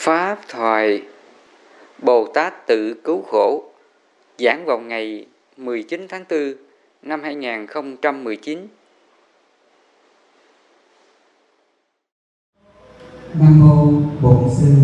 Pháp thoại Bồ Tát tự cứu khổ, giảng vào ngày 19 tháng 4 năm 2019. Nam mô Bổn sư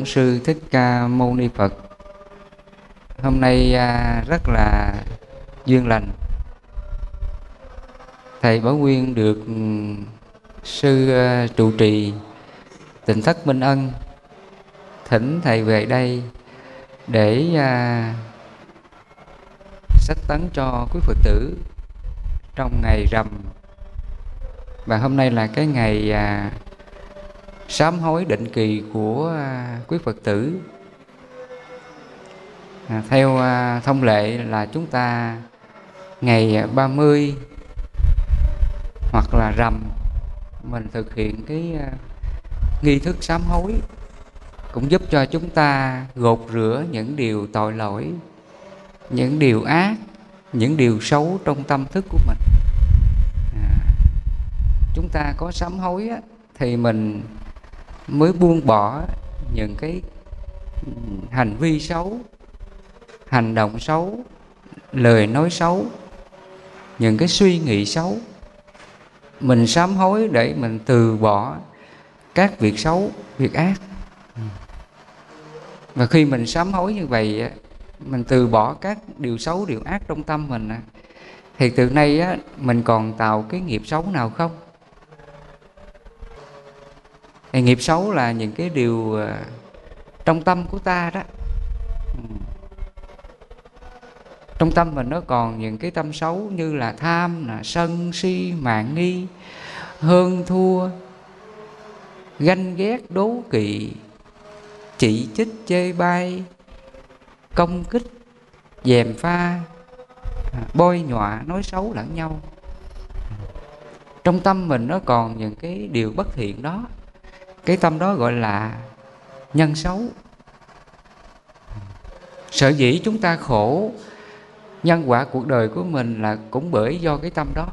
Bổn sư Thích Ca Mâu Ni Phật. Hôm nay à, rất là duyên lành. Thầy Bảo Nguyên được ừ, sư à, trụ trì Tịnh thất Minh Ân thỉnh thầy về đây để à, sách tấn cho quý Phật tử trong ngày rằm và hôm nay là cái ngày sám hối định kỳ của à, quý Phật tử. À, theo à, thông lệ là chúng ta ngày 30 hoặc là rằm mình thực hiện cái à, nghi thức sám hối cũng giúp cho chúng ta gột rửa những điều tội lỗi, những điều ác, những điều xấu trong tâm thức của mình. À, chúng ta có sám hối á, thì mình mới buông bỏ những cái hành vi xấu hành động xấu lời nói xấu những cái suy nghĩ xấu. Mình sám hối để mình từ bỏ các việc xấu việc ác. Và khi mình sám hối như vậy mình từ bỏ các điều xấu điều ác trong tâm mình thì từ nay á, mình còn tạo cái nghiệp xấu nào không? Thì nghiệp xấu là những cái điều ờ, trong tâm của ta đó. Ừ. Trong tâm mình nó còn những cái tâm xấu như là tham, là sân si, mạng nghi, hơn thua, ganh ghét, đố kỵ, chỉ trích, chê bai, công kích, dèm pha à, bôi nhọa, nói xấu lẫn nhau. Trong tâm mình nó còn những cái điều bất thiện đó cái tâm đó gọi là nhân xấu. Sở dĩ chúng ta khổ, nhân quả cuộc đời của mình là cũng bởi do cái tâm đó.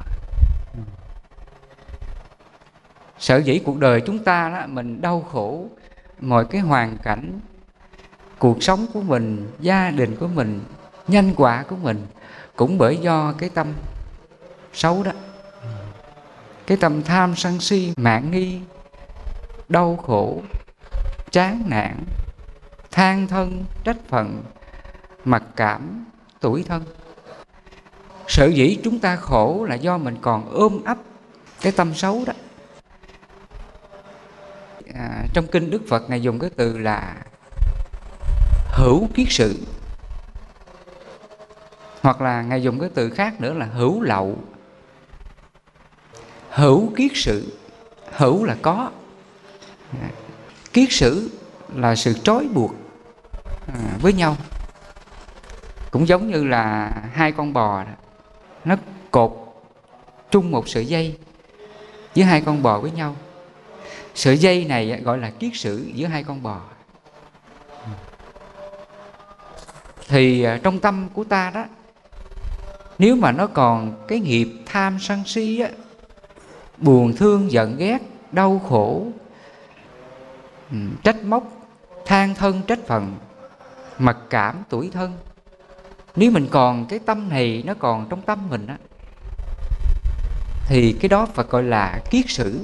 Sở dĩ cuộc đời chúng ta đó, mình đau khổ, mọi cái hoàn cảnh, cuộc sống của mình, gia đình của mình, nhân quả của mình cũng bởi do cái tâm xấu đó. Cái tâm tham sân si mạng nghi đau khổ chán nản than thân trách phận mặc cảm tuổi thân. Sở dĩ chúng ta khổ là do mình còn ôm ấp cái tâm xấu đó. À, trong kinh đức phật ngài dùng cái từ là hữu kiết sự. Hoặc là ngài dùng cái từ khác nữa là hữu lậu. Hữu kiết sự hữu là có kiết sử là sự trói buộc à, với nhau cũng giống như là hai con bò đó. nó cột chung một sợi dây giữa hai con bò với nhau sợi dây này gọi là kiết sử giữa hai con bò thì à, trong tâm của ta đó nếu mà nó còn cái nghiệp tham sân si á buồn thương giận ghét đau khổ trách móc, than thân trách phận, mặc cảm tuổi thân. Nếu mình còn cái tâm này nó còn trong tâm mình á, thì cái đó phải gọi là kiết sử.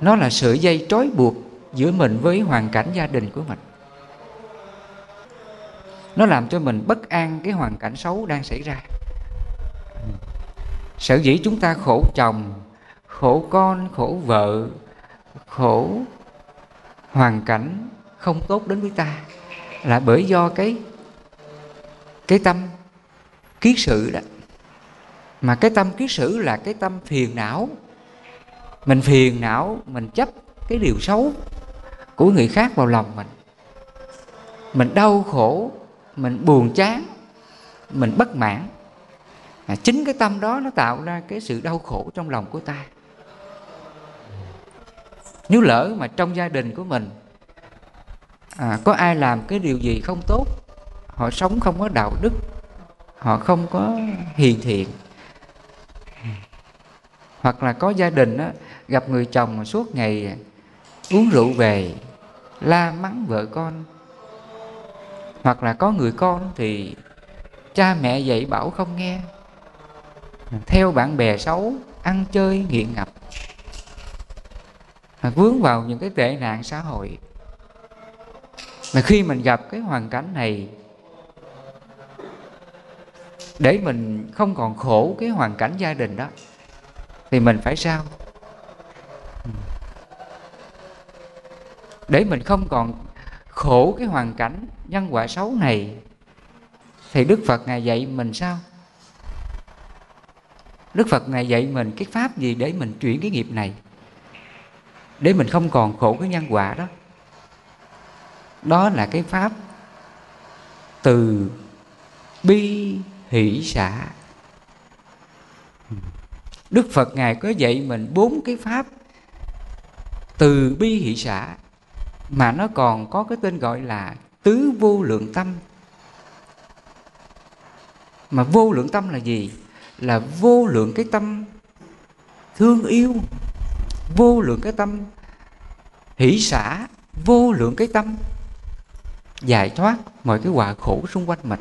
Nó là sợi dây trói buộc giữa mình với hoàn cảnh gia đình của mình. Nó làm cho mình bất an cái hoàn cảnh xấu đang xảy ra. Sở dĩ chúng ta khổ chồng, khổ con, khổ vợ, khổ hoàn cảnh không tốt đến với ta là bởi do cái cái tâm kiến sự đó. Mà cái tâm kiến sử là cái tâm phiền não. Mình phiền não mình chấp cái điều xấu của người khác vào lòng mình. Mình đau khổ mình buồn chán mình bất mãn. À, chính cái tâm đó nó tạo ra cái sự đau khổ trong lòng của ta nếu lỡ mà trong gia đình của mình à, có ai làm cái điều gì không tốt họ sống không có đạo đức họ không có hiền thiện hoặc là có gia đình đó, gặp người chồng mà suốt ngày uống rượu về la mắng vợ con hoặc là có người con thì cha mẹ dạy bảo không nghe theo bạn bè xấu ăn chơi nghiện ngập vướng vào những cái tệ nạn xã hội. Mà khi mình gặp cái hoàn cảnh này, để mình không còn khổ cái hoàn cảnh gia đình đó, thì mình phải sao? Để mình không còn khổ cái hoàn cảnh nhân quả xấu này, thì đức phật ngài dạy mình sao? Đức phật ngài dạy mình cái pháp gì để mình chuyển cái nghiệp này? Để mình không còn khổ cái nhân quả đó. Đó là cái pháp từ bi hỷ xả. Đức phật ngài có dạy mình bốn cái pháp từ bi hỷ xả, mà nó còn có cái tên gọi là tứ vô lượng tâm. Mà vô lượng tâm là gì? Là vô lượng cái tâm thương yêu vô lượng cái tâm. Hỷ xả, vô lượng cái tâm. Giải thoát mọi cái quả khổ xung quanh mình.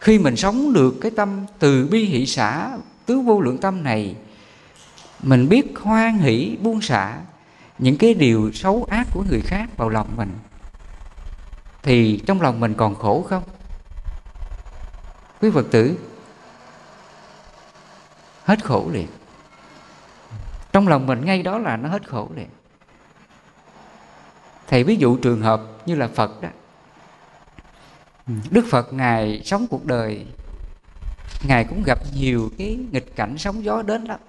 Khi mình sống được cái tâm từ bi hỷ xả, tứ vô lượng tâm này, mình biết hoan hỷ, buông xả những cái điều xấu ác của người khác vào lòng mình, thì trong lòng mình còn khổ không? Quý phật tử hết khổ liền. Trong lòng mình ngay đó là nó hết khổ liền. Thầy ví dụ trường hợp như là phật đó. Đức phật ngài sống cuộc đời, ngài cũng gặp nhiều cái nghịch cảnh sóng gió đến lắm.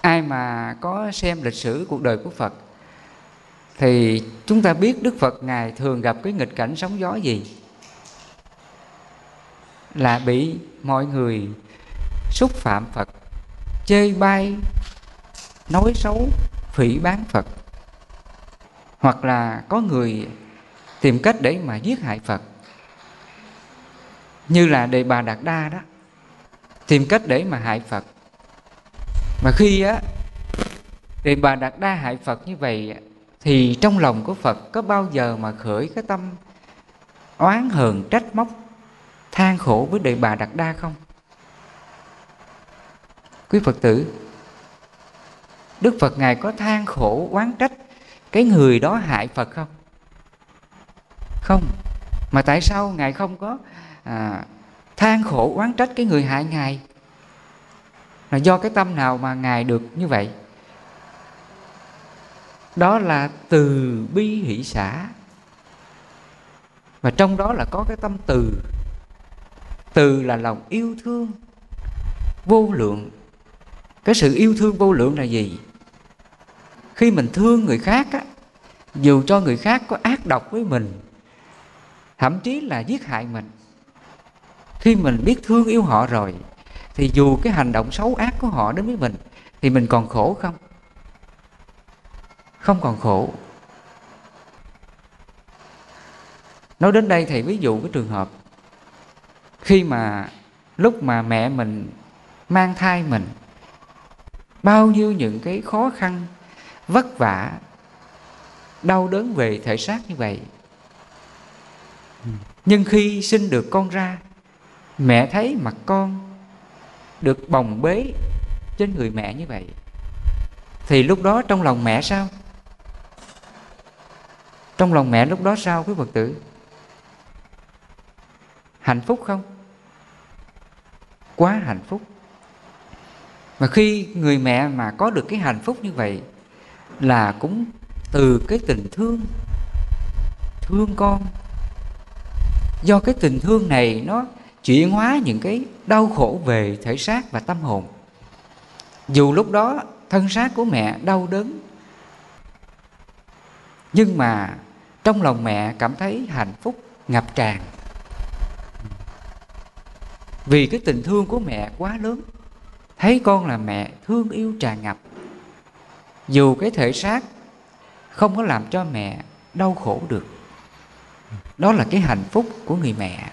Ai mà có xem lịch sử cuộc đời của phật, thì chúng ta biết đức phật ngài thường gặp cái nghịch cảnh sóng gió gì là bị mọi người xúc phạm phật, chê bai, nói xấu, phỉ bán phật. Hoặc là có người tìm cách để mà giết hại phật. Như là đề bà đạt đa đó, tìm cách để mà hại phật. Mà khi á, đề bà đạt đa hại phật như vậy thì trong lòng của phật có bao giờ mà khởi cái tâm oán hờn trách móc than khổ với đời bà đạt đa không? Quý phật tử đức phật ngài có than khổ oán trách cái người đó hại phật không? Không. Mà tại sao ngài không có à, than khổ oán trách cái người hại ngài? Là do cái tâm nào mà ngài được như vậy? Đó là từ bi hỷ xã. Và trong đó là có cái tâm từ từ là lòng yêu thương vô lượng. Cái sự yêu thương vô lượng là gì? Khi mình thương người khác á, dù cho người khác có ác độc với mình, thậm chí là giết hại mình, khi mình biết thương yêu họ rồi, thì dù cái hành động xấu ác của họ đến với mình, thì mình còn khổ không? Không còn khổ. Nói đến đây thì ví dụ cái trường hợp khi mà lúc mà mẹ mình mang thai mình, bao nhiêu những cái khó khăn, vất vả, đau đớn về thể xác như vậy. Nhưng khi sinh được con ra, mẹ thấy mặt con được bồng bế trên người mẹ như vậy, thì lúc đó trong lòng mẹ sao? Trong lòng mẹ lúc đó sao quý phật tử? Hạnh phúc không? Quá hạnh phúc. Mà khi người mẹ mà có được cái hạnh phúc như vậy là cũng từ cái tình thương thương con. Do cái tình thương này nó chuyển hóa những cái đau khổ về thể xác và tâm hồn. Dù lúc đó thân xác của mẹ đau đớn, nhưng mà trong lòng mẹ cảm thấy hạnh phúc ngập tràn vì cái tình thương của mẹ quá lớn. Thấy con là mẹ thương yêu tràn ngập. Dù cái thể xác không có làm cho mẹ đau khổ được. Đó là cái hạnh phúc của người mẹ.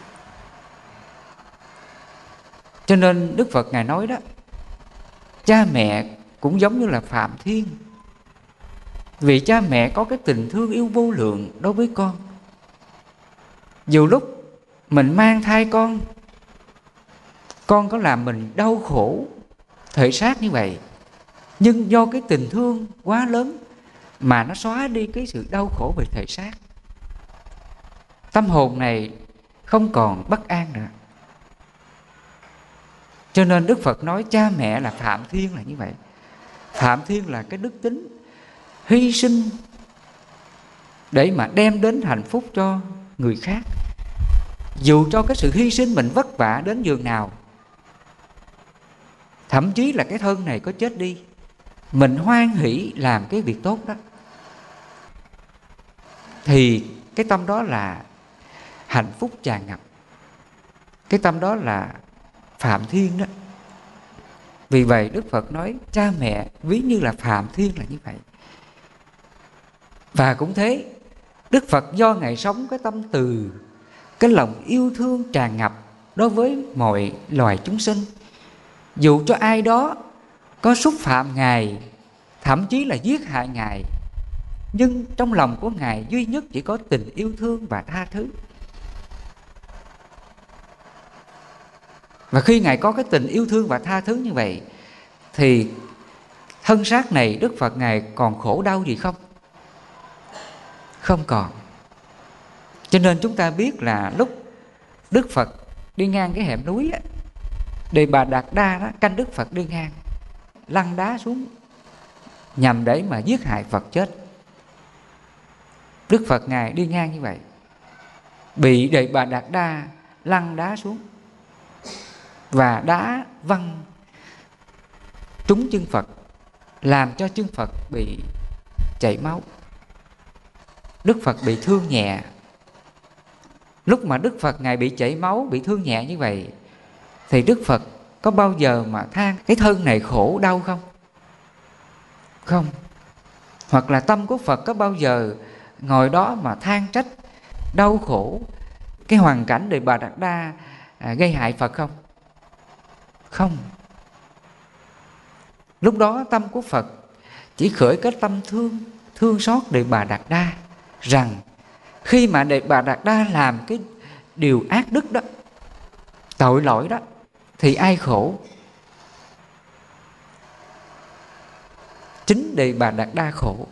Cho nên đức phật ngài nói đó, cha mẹ cũng giống như là phạm thiên. Vì cha mẹ có cái tình thương yêu vô lượng đối với con. Dù lúc mình mang thai con con có làm mình đau khổ, thể xác như vậy. Nhưng do cái tình thương quá lớn mà nó xóa đi cái sự đau khổ về thể xác. Tâm hồn này không còn bất an nữa. Cho nên đức phật nói cha mẹ là phạm thiên là như vậy. Phạm thiên là cái đức tính hy sinh để mà đem đến hạnh phúc cho người khác. Dù cho cái sự hy sinh mình vất vả đến giường nào thậm chí là cái thân này có chết đi. Mình hoan hỷ làm cái việc tốt đó. Thì cái tâm đó là hạnh phúc tràn ngập. Cái tâm đó là phạm thiên đó. Vì vậy đức phật nói, cha mẹ, ví như là phạm thiên là như vậy. Và cũng thế, đức phật do ngài sống cái tâm từ, cái lòng yêu thương tràn ngập đối với mọi loài chúng sinh dù cho ai đó có xúc phạm ngài thậm chí là giết hại ngài nhưng trong lòng của ngài duy nhất chỉ có tình yêu thương và tha thứ. Và khi ngài có cái tình yêu thương và tha thứ như vậy thì thân xác này đức phật ngài còn khổ đau gì không? Không còn. Cho nên chúng ta biết là lúc đức phật đi ngang cái hẻm núi ấy, đề bà đạt đa đó, canh đức phật đi ngang, lăn đá xuống, nhằm để mà giết hại phật chết. Đức phật ngài đi ngang như vậy, bị đề bà đạt đa lăn đá xuống và đá văng trúng chân phật, làm cho chân phật bị chảy máu. Đức phật bị thương nhẹ. Lúc mà đức phật ngài bị chảy máu, bị thương nhẹ như vậy thì đức phật có bao giờ mà than cái thân này khổ đau không? Không. Hoặc là tâm của phật có bao giờ ngồi đó mà than trách đau khổ cái hoàn cảnh để bà đạt đa à, gây hại phật không? Không. Lúc đó tâm của phật chỉ khởi cái tâm thương thương xót để bà đạt đa rằng khi mà đệ bà đạt đa làm cái điều ác đức đó tội lỗi đó thì ai khổ? Chính đề bà đạt đa khổ.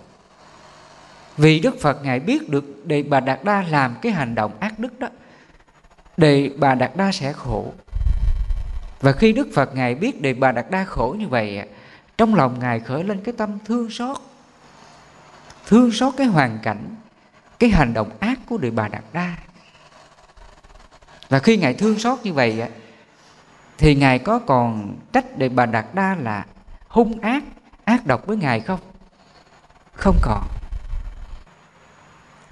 Vì đức phật ngài biết được đề bà đạt đa làm cái hành động ác đức đó, đề bà đạt đa sẽ khổ. Và khi đức phật ngài biết đề bà đạt đa khổ như vậy trong lòng ngài khởi lên cái tâm thương xót thương xót cái hoàn cảnh, cái hành động ác của đề bà đạt đa. Và khi ngài thương xót như vậy thì ngài có còn trách đề bà đạt đa là hung ác ác độc với ngài không? Không còn.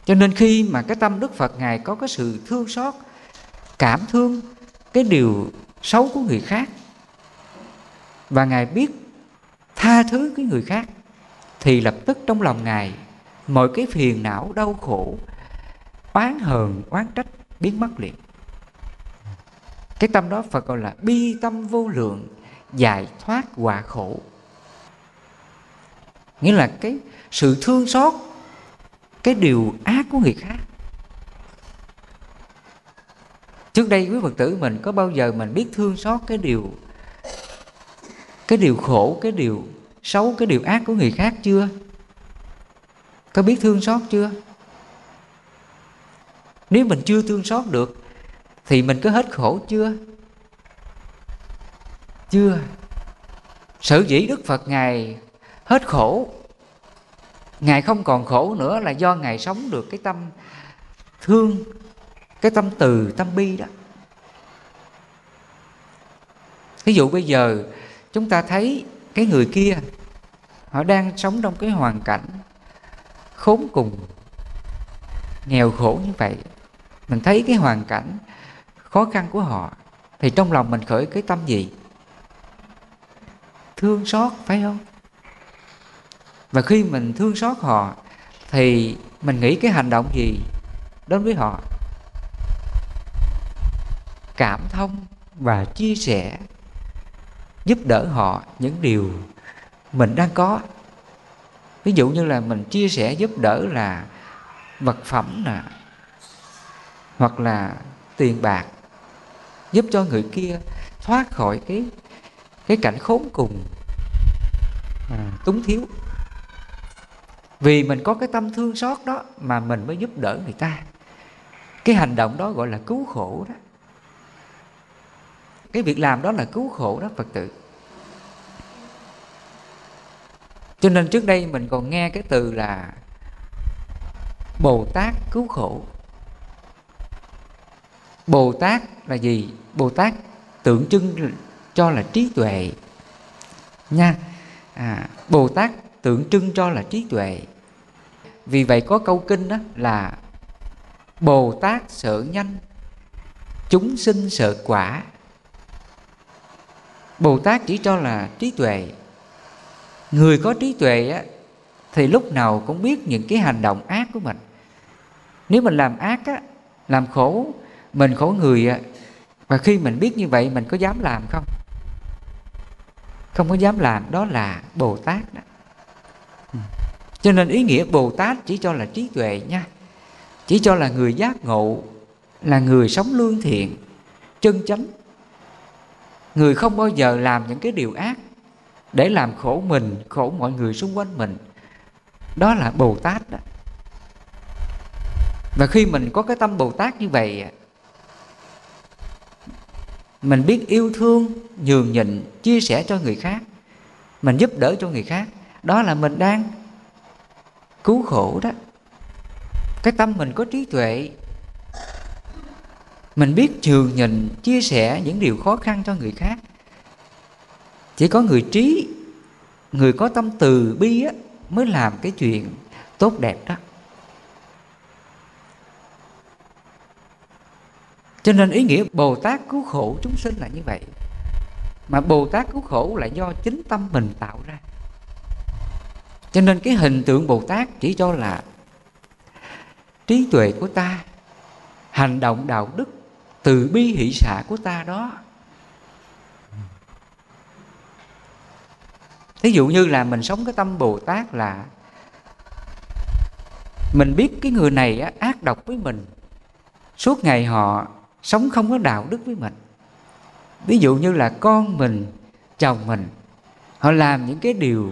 Cho nên khi mà cái tâm đức phật ngài có cái sự thương xót, cảm thương cái điều xấu của người khác, và ngài biết tha thứ cái người khác, thì lập tức trong lòng ngài mọi cái phiền não, đau khổ, oán hờn, oán trách biến mất liền cái tâm đó phật gọi là bi tâm vô lượng, giải thoát quả khổ. Nghĩa là cái sự thương xót, cái điều ác của người khác. Trước đây quý phật tử mình có bao giờ mình biết thương xót cái điều cái điều khổ, cái điều xấu, cái điều ác của người khác chưa? Có biết thương xót chưa? Nếu mình chưa thương xót được thì mình có hết khổ chưa? Chưa. Sở dĩ đức phật ngài hết khổ, ngài không còn khổ nữa là do ngài sống được cái tâm thương, cái tâm từ, tâm bi đó. Ví dụ bây giờ chúng ta thấy cái người kia, họ đang sống trong cái hoàn cảnh khốn cùng, nghèo khổ như vậy. Mình thấy cái hoàn cảnh khó khăn của họ, thì trong lòng mình khởi cái tâm gì? Thương xót, phải không? Và khi mình thương xót họ, thì mình nghĩ cái hành động gì đối với họ? Cảm thông và chia sẻ, giúp đỡ họ những điều mình đang có. Ví dụ như là mình chia sẻ giúp đỡ là vật phẩm nè, hoặc là tiền bạc giúp cho người kia thoát khỏi cái cái cảnh khốn cùng à, túng thiếu. Vì mình có cái tâm thương xót đó mà mình mới giúp đỡ người ta. Cái hành động đó gọi là cứu khổ đó. Cái việc làm đó là cứu khổ đó phật tử. Cho nên trước đây mình còn nghe cái từ là bồ tát cứu khổ bồ tát là gì? Bồ tát tượng trưng cho là trí tuệ. Nha à, bồ tát tượng trưng cho là trí tuệ. Vì vậy có câu kinh đó là bồ tát sợ nhanh chúng sinh sợ quả. Bồ tát chỉ cho là trí tuệ. Người có trí tuệ á, thì lúc nào cũng biết những cái hành động ác của mình. Nếu mình làm ác á, làm khổ mình khổ người á, và khi mình biết như vậy mình có dám làm không? Không có dám làm đó là bồ tát đó. Ừ. cho nên ý nghĩa bồ tát chỉ cho là trí tuệ nha. Chỉ cho là người giác ngộ là người sống lương thiện chân chánh. Người không bao giờ làm những cái điều ác để làm khổ mình khổ mọi người xung quanh mình. Đó là bồ tát đó. Và khi mình có cái tâm bồ tát như vậy mình biết yêu thương nhường nhịn chia sẻ cho người khác. Mình giúp đỡ cho người khác. Đó là mình đang cứu khổ đó. Cái tâm mình có trí tuệ. Mình biết nhường nhịn chia sẻ những điều khó khăn cho người khác. Chỉ có người trí người có tâm từ bi á, mới làm cái chuyện tốt đẹp đó. Cho nên ý nghĩa bồ tát cứu khổ chúng sinh là như vậy. Mà bồ tát cứu khổ là do chính tâm mình tạo ra. Cho nên cái hình tượng bồ tát chỉ cho là trí tuệ của ta hành động đạo đức từ bi hỷ xả của ta đó. Thí dụ như là mình sống cái tâm bồ tát là mình biết cái người này á, ác độc với mình. Suốt ngày họ sống không có đạo đức với mình. Ví dụ như là con mình, chồng mình, họ làm những cái điều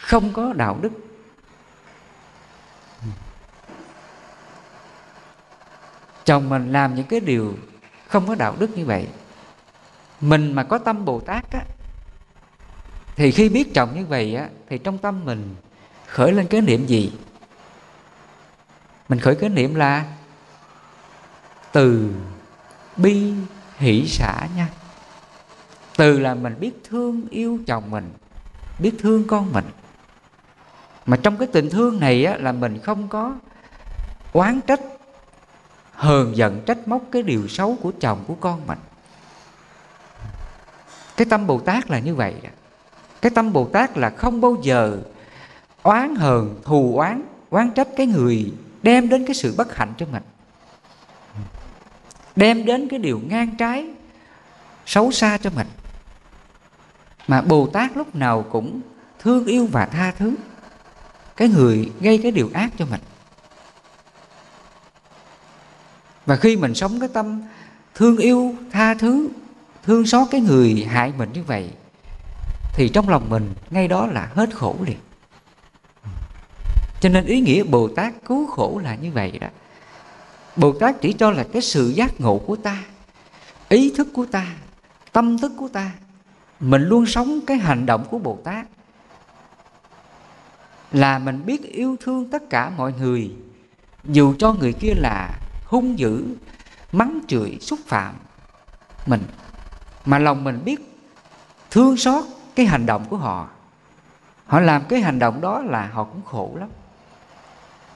không có đạo đức. Chồng mình làm những cái điều không có đạo đức như vậy. Mình mà có tâm bồ tát á, thì khi biết chồng như vậy á, thì trong tâm mình khởi lên cái niệm gì? Mình khởi cái niệm là từ bi hỷ xả nha. Từ là mình biết thương yêu chồng mình biết thương con mình. Mà trong cái tình thương này á, là mình không có oán trách hờn giận trách móc cái điều xấu của chồng của con mình. Cái tâm bồ tát là như vậy đó cái tâm bồ tát là không bao giờ oán hờn thù oán oán trách cái người đem đến cái sự bất hạnh cho mình đem đến cái điều ngang trái, xấu xa cho mình. Mà bồ tát lúc nào cũng thương yêu và tha thứ cái người gây cái điều ác cho mình. Và khi mình sống cái tâm thương yêu, tha thứ, thương xót cái người hại mình như vậy, thì trong lòng mình ngay đó là hết khổ liền. Cho nên ý nghĩa bồ tát cứu khổ là như vậy đó bồ tát chỉ cho là cái sự giác ngộ của ta, ý thức của ta, tâm thức của ta, mình luôn sống cái hành động của bồ tát. Là mình biết yêu thương tất cả mọi người, dù cho người kia là hung dữ, mắng chửi, xúc phạm mình, mà lòng mình biết thương xót cái hành động của họ. Họ làm cái hành động đó là họ cũng khổ lắm.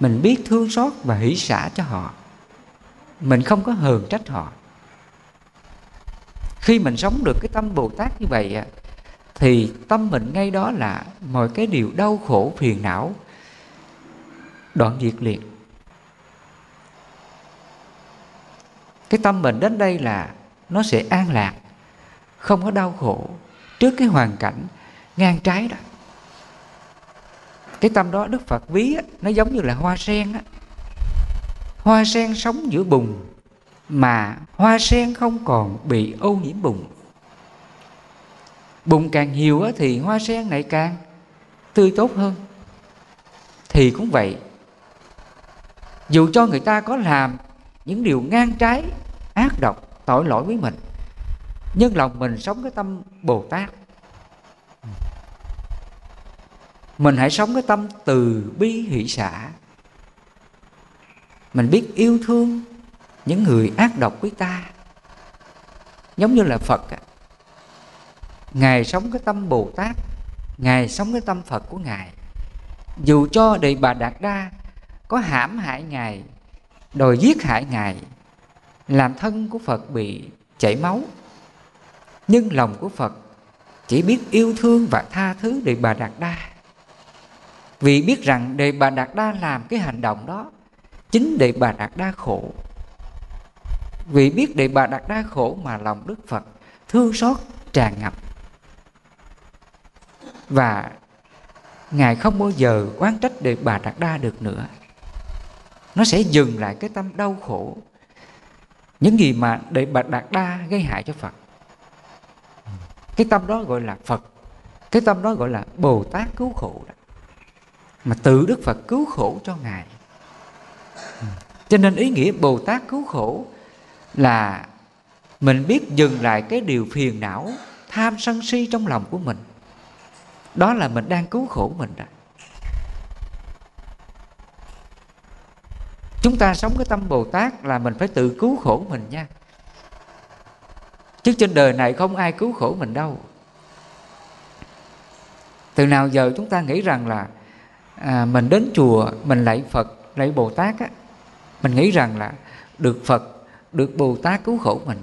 Mình biết thương xót và hỷ xả cho họ mình không có hờn trách họ. Khi mình sống được cái tâm bồ tát như vậy thì tâm mình ngay đó là mọi cái điều đau khổ phiền não, đoạn diệt liền. Cái tâm mình đến đây là nó sẽ an lạc, không có đau khổ trước cái hoàn cảnh ngang trái đó. Cái tâm đó đức phật ví nó giống như là hoa sen á hoa sen sống giữa bùn, mà hoa sen không còn bị ô nhiễm bùn. Bùn càng nhiều thì hoa sen lại càng tươi tốt hơn. Thì cũng vậy, dù cho người ta có làm những điều ngang trái, ác độc, tội lỗi với mình, nhưng lòng mình sống cái tâm bồ tát. Mình hãy sống cái tâm từ bi hỷ xã mình biết yêu thương những người ác độc với ta. Giống như là phật ngài sống cái tâm bồ tát, ngài sống cái tâm phật của ngài. Dù cho đề bà đạt đa có hãm hại ngài, đòi giết hại ngài, làm thân của phật bị chảy máu, nhưng lòng của phật chỉ biết yêu thương và tha thứ đề bà đạt đa. Vì biết rằng đề bà đạt đa làm cái hành động đó chính đệ bà đạt đa khổ. Vì biết đệ bà đạt đa khổ mà lòng đức phật thương xót, tràn ngập. Và ngài không bao giờ oán trách đệ bà đạt đa được nữa. Nó sẽ dừng lại cái tâm đau khổ, những gì mà đệ bà đạt đa gây hại cho phật. Cái tâm đó gọi là phật, cái tâm đó gọi là bồ tát cứu khổ đó. Mà tự đức phật cứu khổ cho ngài cho nên ý nghĩa bồ tát cứu khổ là mình biết dừng lại cái điều phiền não tham sân si trong lòng của mình. Đó là mình đang cứu khổ mình rồi. chúng ta sống cái tâm bồ tát là mình phải tự cứu khổ mình nha. Chứ trên đời này không ai cứu khổ mình đâu. Từ nào giờ chúng ta nghĩ rằng là à, mình đến chùa mình lạy phật lạy bồ tát á mình nghĩ rằng là được phật được bồ tát cứu khổ mình.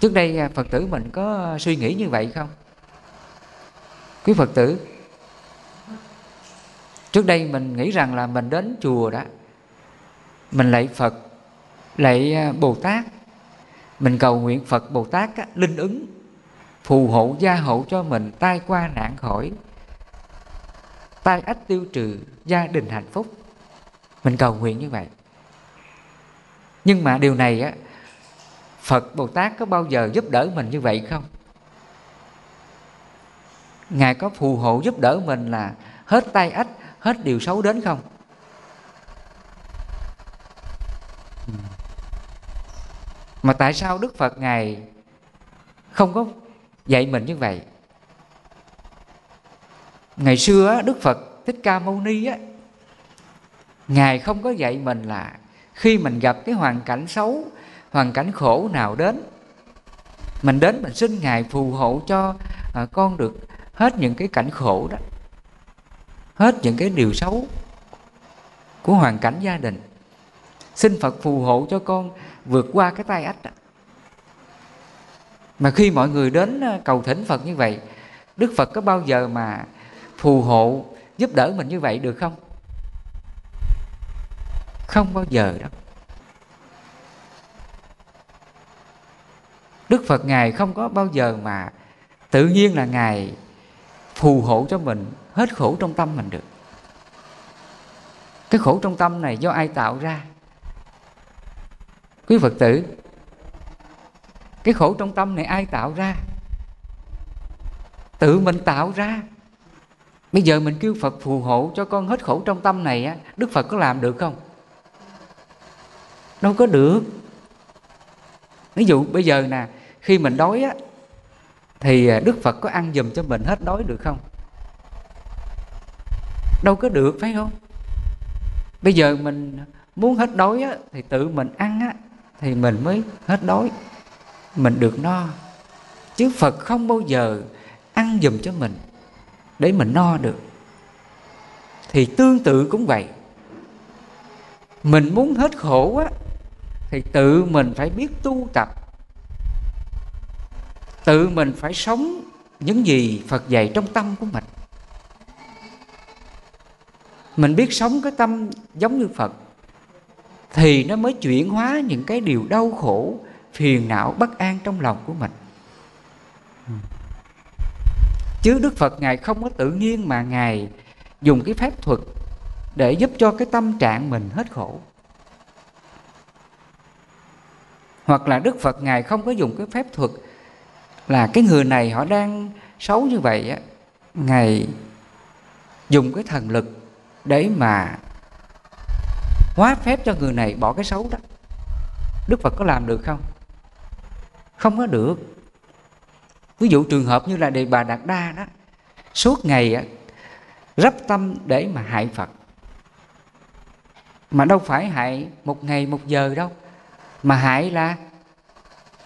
Trước đây à, phật tử mình có suy nghĩ như vậy không? Quý phật tử trước đây mình nghĩ rằng là mình đến chùa đó mình lạy phật lạy à, bồ tát. Mình cầu nguyện phật bồ tát á, linh ứng phù hộ gia hộ cho mình tai qua nạn khỏi tai ách tiêu trừ gia đình hạnh phúc. Mình cầu nguyện như vậy. Nhưng mà điều này á, phật bồ tát có bao giờ giúp đỡ mình như vậy không? Ngài có phù hộ giúp đỡ mình là hết tai ách, hết điều xấu đến không? Mà tại sao đức phật ngài không có dạy mình như vậy? Ngày xưa đức phật thích ca mâu ni á ngài không có dạy mình là khi mình gặp cái hoàn cảnh xấu hoàn cảnh khổ nào đến mình đến mình xin ngài phù hộ cho à, con được hết những cái cảnh khổ đó hết những cái điều xấu của hoàn cảnh gia đình xin phật phù hộ cho con vượt qua cái tai ách đó. mà khi mọi người đến à, cầu thỉnh phật như vậy đức phật có bao giờ mà phù hộ giúp đỡ mình như vậy được không? Không bao giờ đâu. Đức phật ngài không có bao giờ mà tự nhiên là ngài phù hộ cho mình hết khổ trong tâm mình được. Cái khổ trong tâm này do ai tạo ra? Quý phật tử, cái khổ trong tâm này ai tạo ra? Tự mình tạo ra bây giờ mình kêu phật phù hộ cho con hết khổ trong tâm này á đức phật có làm được không? Đâu có được. Ví dụ bây giờ nè khi mình đói á thì à, đức phật có ăn giùm cho mình hết đói được không? Đâu có được phải không? Bây giờ mình muốn hết đói á, thì tự mình ăn á, thì mình mới hết đói. Mình được no. Chứ phật không bao giờ ăn giùm cho mình để mình no được. Thì tương tự cũng vậy. Mình muốn hết khổ á, thì tự mình phải biết tu tập. Tự mình phải sống những gì phật dạy trong tâm của mình. Mình biết sống cái tâm giống như phật, thì nó mới chuyển hóa những cái điều đau khổ, phiền não, bất an trong lòng của mình chứ đức phật ngài không có tự nhiên mà ngài dùng cái phép thuật để giúp cho cái tâm trạng mình hết khổ. Hoặc là đức phật ngài không có dùng cái phép thuật là cái người này họ đang xấu như vậy á, ngài dùng cái thần lực để mà hóa phép cho người này bỏ cái xấu đó. Đức phật có làm được không? Không có được ví dụ trường hợp như là đề bà đạt đa đó, suốt ngày rắp tâm để mà hại phật. Mà đâu phải hại một ngày một giờ đâu, mà hại là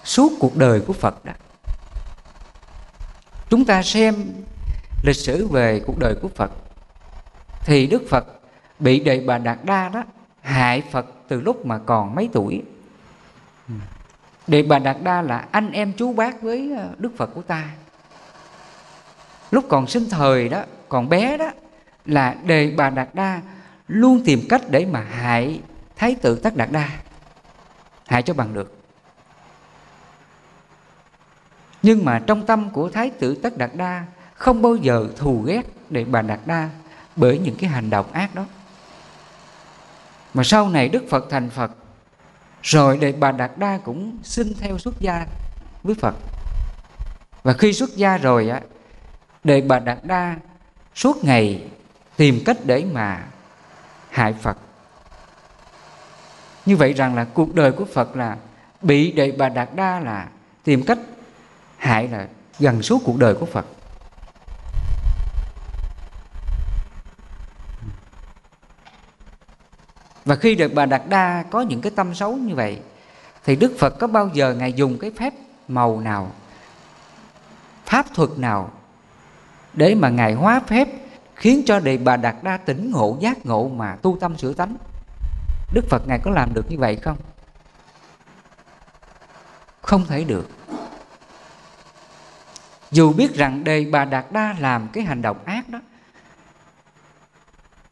suốt cuộc đời của phật đó. Chúng ta xem lịch sử về cuộc đời của phật, thì đức phật bị đề bà đạt đa đó hại phật từ lúc mà còn mấy tuổi đề bà đạt đa là anh em chú bác với ờ, đức phật của ta. Lúc còn sinh thời đó, còn bé đó, là đề bà đạt đa luôn tìm cách để mà hại thái tử tất đạt đa. Hại cho bằng được. Nhưng mà trong tâm của thái tử tất đạt đa không bao giờ thù ghét Đề bà đạt đa bởi những cái hành động ác đó. Mà sau này đức phật thành phật rồi để bà đạt đa cũng xin theo xuất gia với phật. Và khi xuất gia rồi á, để bà đạt đa suốt ngày tìm cách để mà hại phật. Như vậy rằng là cuộc đời của phật là bị đệ bà đạt đa là tìm cách hại là gần suốt cuộc đời của phật. Và khi được bà đạt đa có những cái tâm xấu như vậy, thì đức phật có bao giờ ngài dùng cái phép màu nào, pháp thuật nào để mà ngài hóa phép khiến cho đề bà đạt đa tỉnh ngộ, giác ngộ mà tu tâm sửa tánh? Đức phật ngài có làm được như vậy không? Không thể được. Dù biết rằng đề bà đạt đa làm cái hành động ác đó,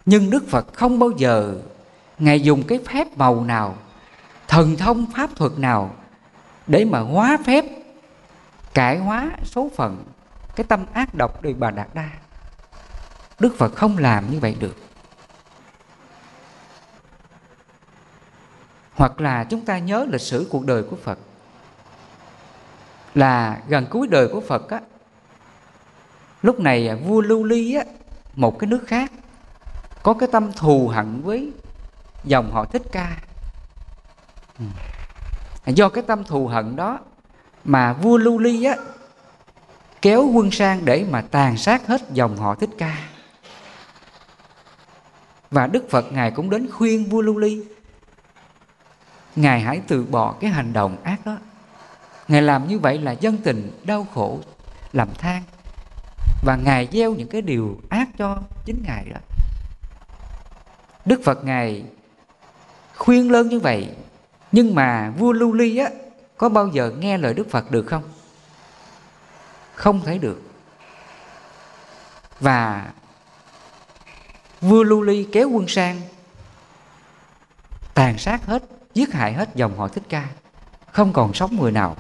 nhưng đức phật không bao giờ ngài dùng cái phép màu nào, thần thông pháp thuật nào để mà hóa phép, cải hóa số phận, cái tâm ác độc đời bà đạt đa? Đức phật không làm như vậy được. Hoặc là chúng ta nhớ lịch sử cuộc đời của phật. Là gần cuối đời của phật á, lúc này vua lưu ly á, một cái nước khác, có cái tâm thù hận với dòng họ thích ca. Ừ. do cái tâm thù hận đó mà vua lưu ly á kéo quân sang để mà tàn sát hết dòng họ thích ca. Và đức phật ngài cũng đến khuyên vua lưu ly ngài hãy từ bỏ cái hành động ác đó. Ngài làm như vậy là dân tình đau khổ làm than. Và ngài gieo những cái điều ác cho chính ngài đó. Đức phật ngài khuyên lớn như vậy, nhưng mà vua lưu ly á, có bao giờ nghe lời đức phật được không? Không thể được. Và vua lưu ly kéo quân sang, tàn sát hết, giết hại hết dòng họ thích ca, không còn sống người nào.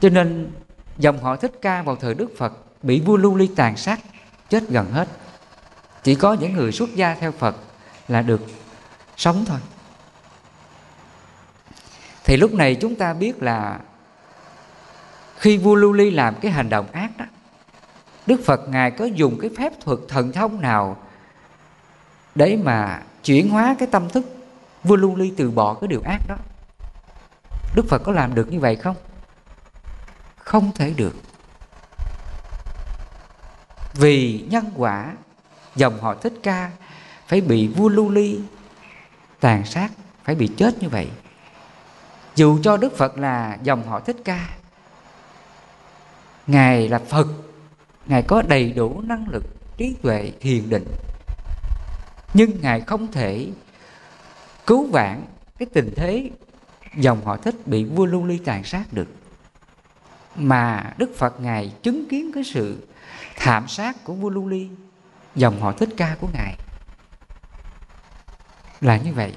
Cho nên dòng họ thích ca vào thời đức phật bị vua lưu ly tàn sát, chết gần hết. Chỉ có những người xuất gia theo phật là được sống thôi. Thì lúc này chúng ta biết là khi vua lưu ly làm cái hành động ác đó, đức phật ngài có dùng cái phép thuật thần thông nào để mà chuyển hóa cái tâm thức vua lưu ly từ bỏ cái điều ác đó? Đức phật có làm được như vậy không? Không thể được. Vì nhân quả dòng họ thích ca phải bị vua lưu ly tàn sát, phải bị chết như vậy. Dù cho đức phật là dòng họ thích ca, ngài là phật, ngài có đầy đủ năng lực, trí tuệ thiền định. Nhưng ngài không thể cứu vãn cái tình thế dòng họ thích bị vua lưu ly tàn sát được. Mà đức phật ngài chứng kiến cái sự thảm sát của vua lưu ly, dòng họ thích ca của ngài là như vậy.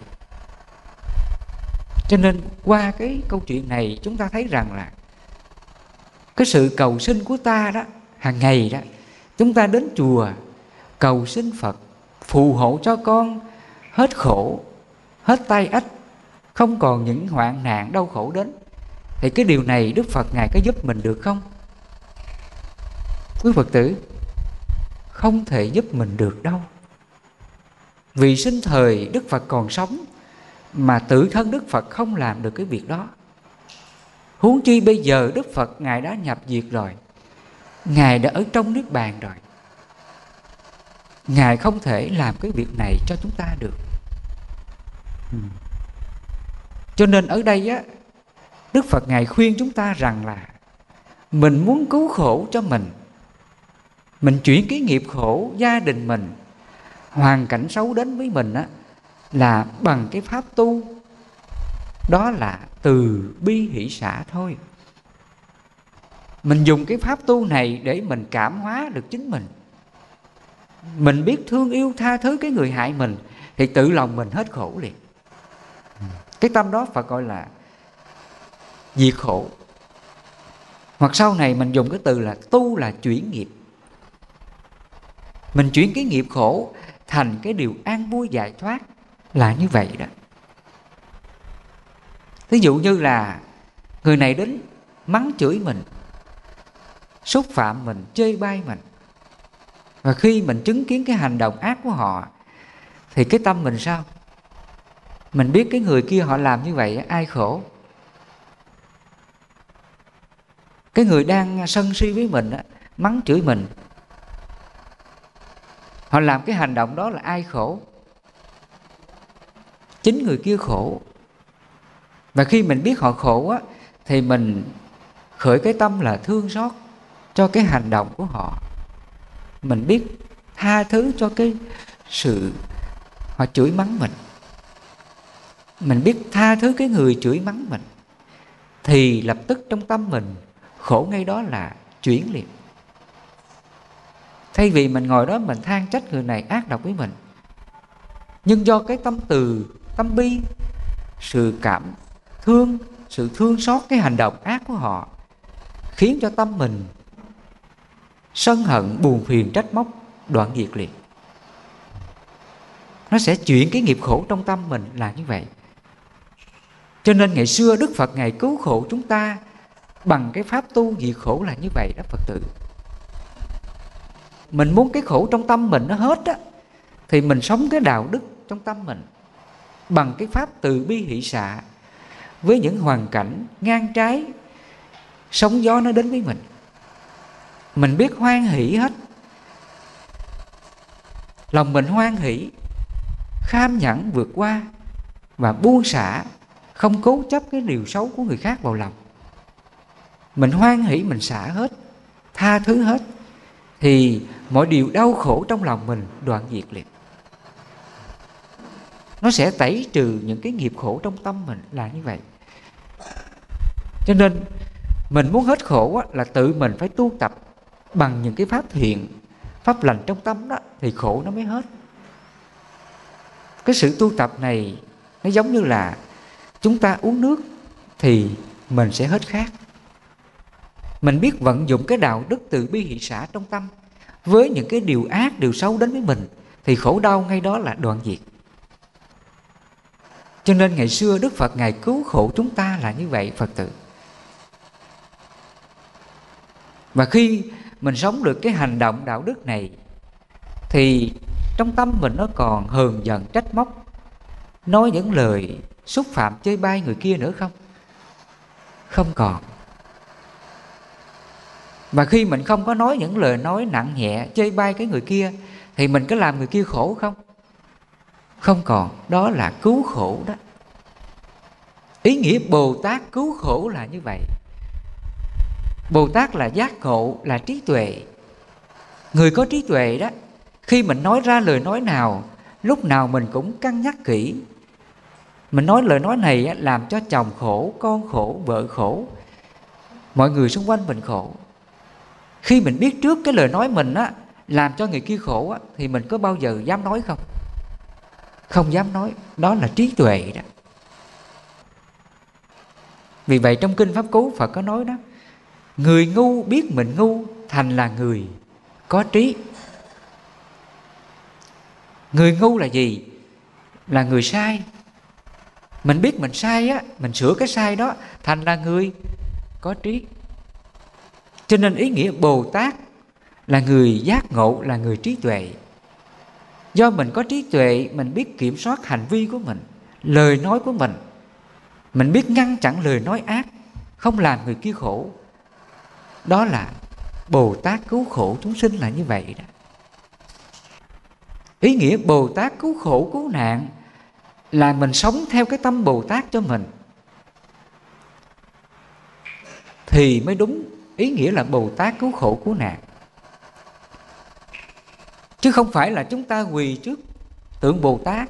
Cho nên qua cái câu chuyện này chúng ta thấy rằng là cái sự cầu sinh của ta đó, hàng ngày đó, chúng ta đến chùa cầu xin phật, phù hộ cho con hết khổ, hết tai ách, không còn những hoạn nạn đau khổ đến. Thì cái điều này đức phật ngài có giúp mình được không? Quý phật tử, không thể giúp mình được đâu vì sinh thời đức phật còn sống, mà tự thân đức phật không làm được cái việc đó. Huống chi bây giờ đức phật ngài đã nhập diệt rồi, ngài đã ở trong nước bàn rồi. Ngài không thể làm cái việc này cho chúng ta được. Ừ. cho nên ở đây á, đức phật ngài khuyên chúng ta rằng là mình muốn cứu khổ cho mình mình chuyển cái nghiệp khổ gia đình mình hoàn cảnh xấu đến với mình á, là bằng cái pháp tu. Đó là từ bi hỷ xã thôi. Mình dùng cái pháp tu này để mình cảm hóa được chính mình. Mình biết thương yêu tha thứ cái người hại mình thì tự lòng mình hết khổ liền. Cái tâm đó phải gọi là diệt khổ. Hoặc sau này mình dùng cái từ là tu là chuyển nghiệp. Mình chuyển cái nghiệp khổ thành cái điều an vui giải thoát là như vậy đó. Thí dụ như là người này đến mắng chửi mình, xúc phạm mình, chê bai mình, và khi mình chứng kiến cái hành động ác của họ, thì cái tâm mình sao? Mình biết cái người kia họ làm như vậy ai khổ? Cái người đang sân si với mình mắng chửi mình họ làm cái hành động đó là ai khổ? Chính người kia khổ. Và khi mình biết họ khổ á, thì mình khởi cái tâm là thương xót cho cái hành động của họ. Mình biết tha thứ cho cái sự họ chửi mắng mình. Mình biết tha thứ cái người chửi mắng mình, thì lập tức trong tâm mình khổ ngay đó là chuyển liền thay vì mình ngồi đó mình than trách người này ác độc với mình. Nhưng do cái tâm từ, tâm bi, sự cảm thương, sự thương xót, cái hành động ác của họ, khiến cho tâm mình sân hận, buồn phiền, trách móc, đoạn diệt liệt nó sẽ chuyển cái nghiệp khổ trong tâm mình là như vậy. Cho nên ngày xưa đức phật ngày cứu khổ chúng ta bằng cái pháp tu diệt khổ là như vậy đó phật tử mình muốn cái khổ trong tâm mình nó hết á, thì mình sống cái đạo đức trong tâm mình bằng cái pháp từ bi hỷ xạ với những hoàn cảnh ngang trái, sóng gió nó đến với mình. Mình biết hoan hỷ hết. Lòng mình hoan hỷ, kham nhẫn vượt qua và buông xả, không cố chấp cái điều xấu của người khác vào lòng. Mình hoan hỷ, mình xả hết, tha thứ hết thì mọi điều đau khổ trong lòng mình đoạn diệt liền. Nó sẽ tẩy trừ những cái nghiệp khổ trong tâm mình là như vậy. Cho nên mình muốn hết khổ á, là tự mình phải tu tập bằng những cái pháp thiện pháp lành trong tâm đó thì khổ nó mới hết. Cái sự tu tập này nó giống như là chúng ta uống nước thì mình sẽ hết khát mình biết vận dụng cái đạo đức từ bi hỷ xã trong tâm. Với những cái điều ác, điều xấu đến với mình, thì khổ đau ngay đó là đoạn diệt. Cho nên ngày xưa đức phật ngài cứu khổ chúng ta là như vậy, phật tử. Và khi mình sống được cái hành động đạo đức này, thì trong tâm mình nó còn hờn giận, trách móc. Nói những lời xúc phạm chơi bai người kia nữa không? Không còn mà khi mình không có nói những lời nói nặng nhẹ chơi bay cái người kia, thì mình có làm người kia khổ không? Không còn, đó là cứu khổ đó. Ý nghĩa bồ tát cứu khổ là như vậy. Bồ tát là giác ngộ, là trí tuệ. Người có trí tuệ đó, khi mình nói ra lời nói nào, lúc nào mình cũng cân nhắc kỹ. Mình nói lời nói này làm cho chồng khổ, con khổ, vợ khổ, mọi người xung quanh mình khổ khi mình biết trước cái lời nói mình á làm cho người kia khổ á, thì mình có bao giờ dám nói không? Không dám nói đó là trí tuệ đó. Vì vậy trong kinh pháp cú phật có nói đó người ngu biết mình ngu thành là người có trí. Người ngu là gì? Là người sai. Mình biết mình sai á mình sửa cái sai đó thành là người có trí cho nên ý nghĩa bồ tát là người giác ngộ, là người trí tuệ. Do mình có trí tuệ, mình biết kiểm soát hành vi của mình, lời nói của mình. Mình biết ngăn chặn lời nói ác, không làm người kia khổ. Đó là bồ tát cứu khổ chúng sinh là như vậy đó. Ý nghĩa bồ tát cứu khổ, cứu nạn là mình sống theo cái tâm bồ tát cho mình. Thì mới đúng ý nghĩa là bồ tát cứu khổ cứu nạn. Chứ không phải là chúng ta quỳ trước tượng bồ tát.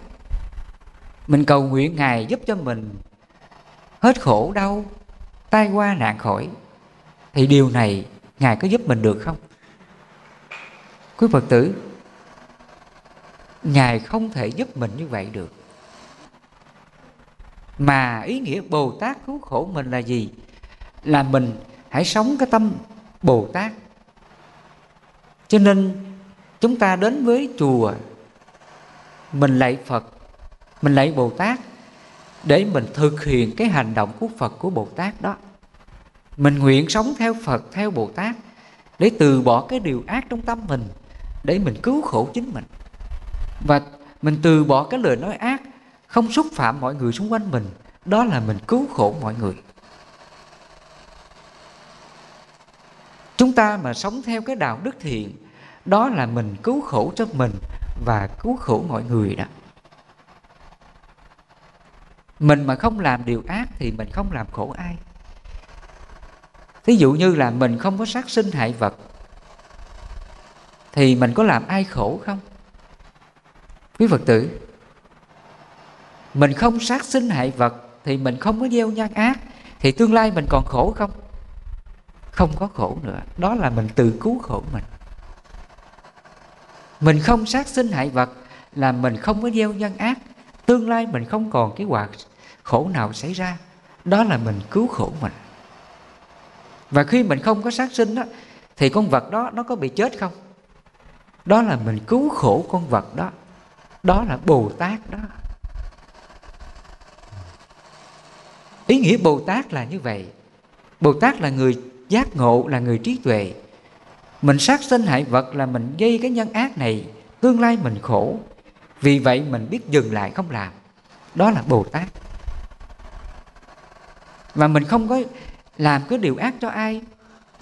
Mình cầu nguyện ngài giúp cho mình hết khổ, đau, tai qua, nạn khỏi. Thì điều này ngài có giúp mình được không? Quý phật tử, ngài không thể giúp mình như vậy được. Mà ý nghĩa bồ tát cứu khổ mình là gì? Là mình hãy sống cái tâm bồ tát. Cho nên, chúng ta đến với chùa, mình lạy phật, mình lạy bồ tát để mình thực hiện cái hành động của phật, của bồ tát đó. Mình nguyện sống theo phật, theo bồ tát để từ bỏ cái điều ác trong tâm mình, để mình cứu khổ chính mình. Và mình từ bỏ cái lời nói ác, không xúc phạm mọi người xung quanh mình, đó là mình cứu khổ mọi người. Chúng ta mà sống theo cái đạo đức thiện, đó là mình cứu khổ cho mình và cứu khổ mọi người đó. Mình mà không làm điều ác thì mình không làm khổ ai. Thí dụ như là mình không có sát sinh hại vật, thì mình có làm ai khổ không? Quý phật tử, mình không sát sinh hại vật thì mình không có gieo nhân ác, thì tương lai mình còn khổ không? Không có khổ nữa. Đó là mình tự cứu khổ mình. Mình không sát sinh hại vật là mình không có gieo nhân ác. Tương lai mình không còn cái hoạt khổ nào xảy ra. Đó là mình cứu khổ mình. Và khi mình không có sát sinh đó thì con vật đó nó có bị chết không? Đó là mình cứu khổ con vật đó. Đó là bồ tát đó. Ý nghĩa bồ tát là như vậy. Bồ tát là người giác ngộ là người trí tuệ. Mình sát sinh hại vật là mình gây cái nhân ác này, tương lai mình khổ. Vì vậy mình biết dừng lại không làm. Đó là bồ tát. Và mình không có làm cái điều ác cho ai,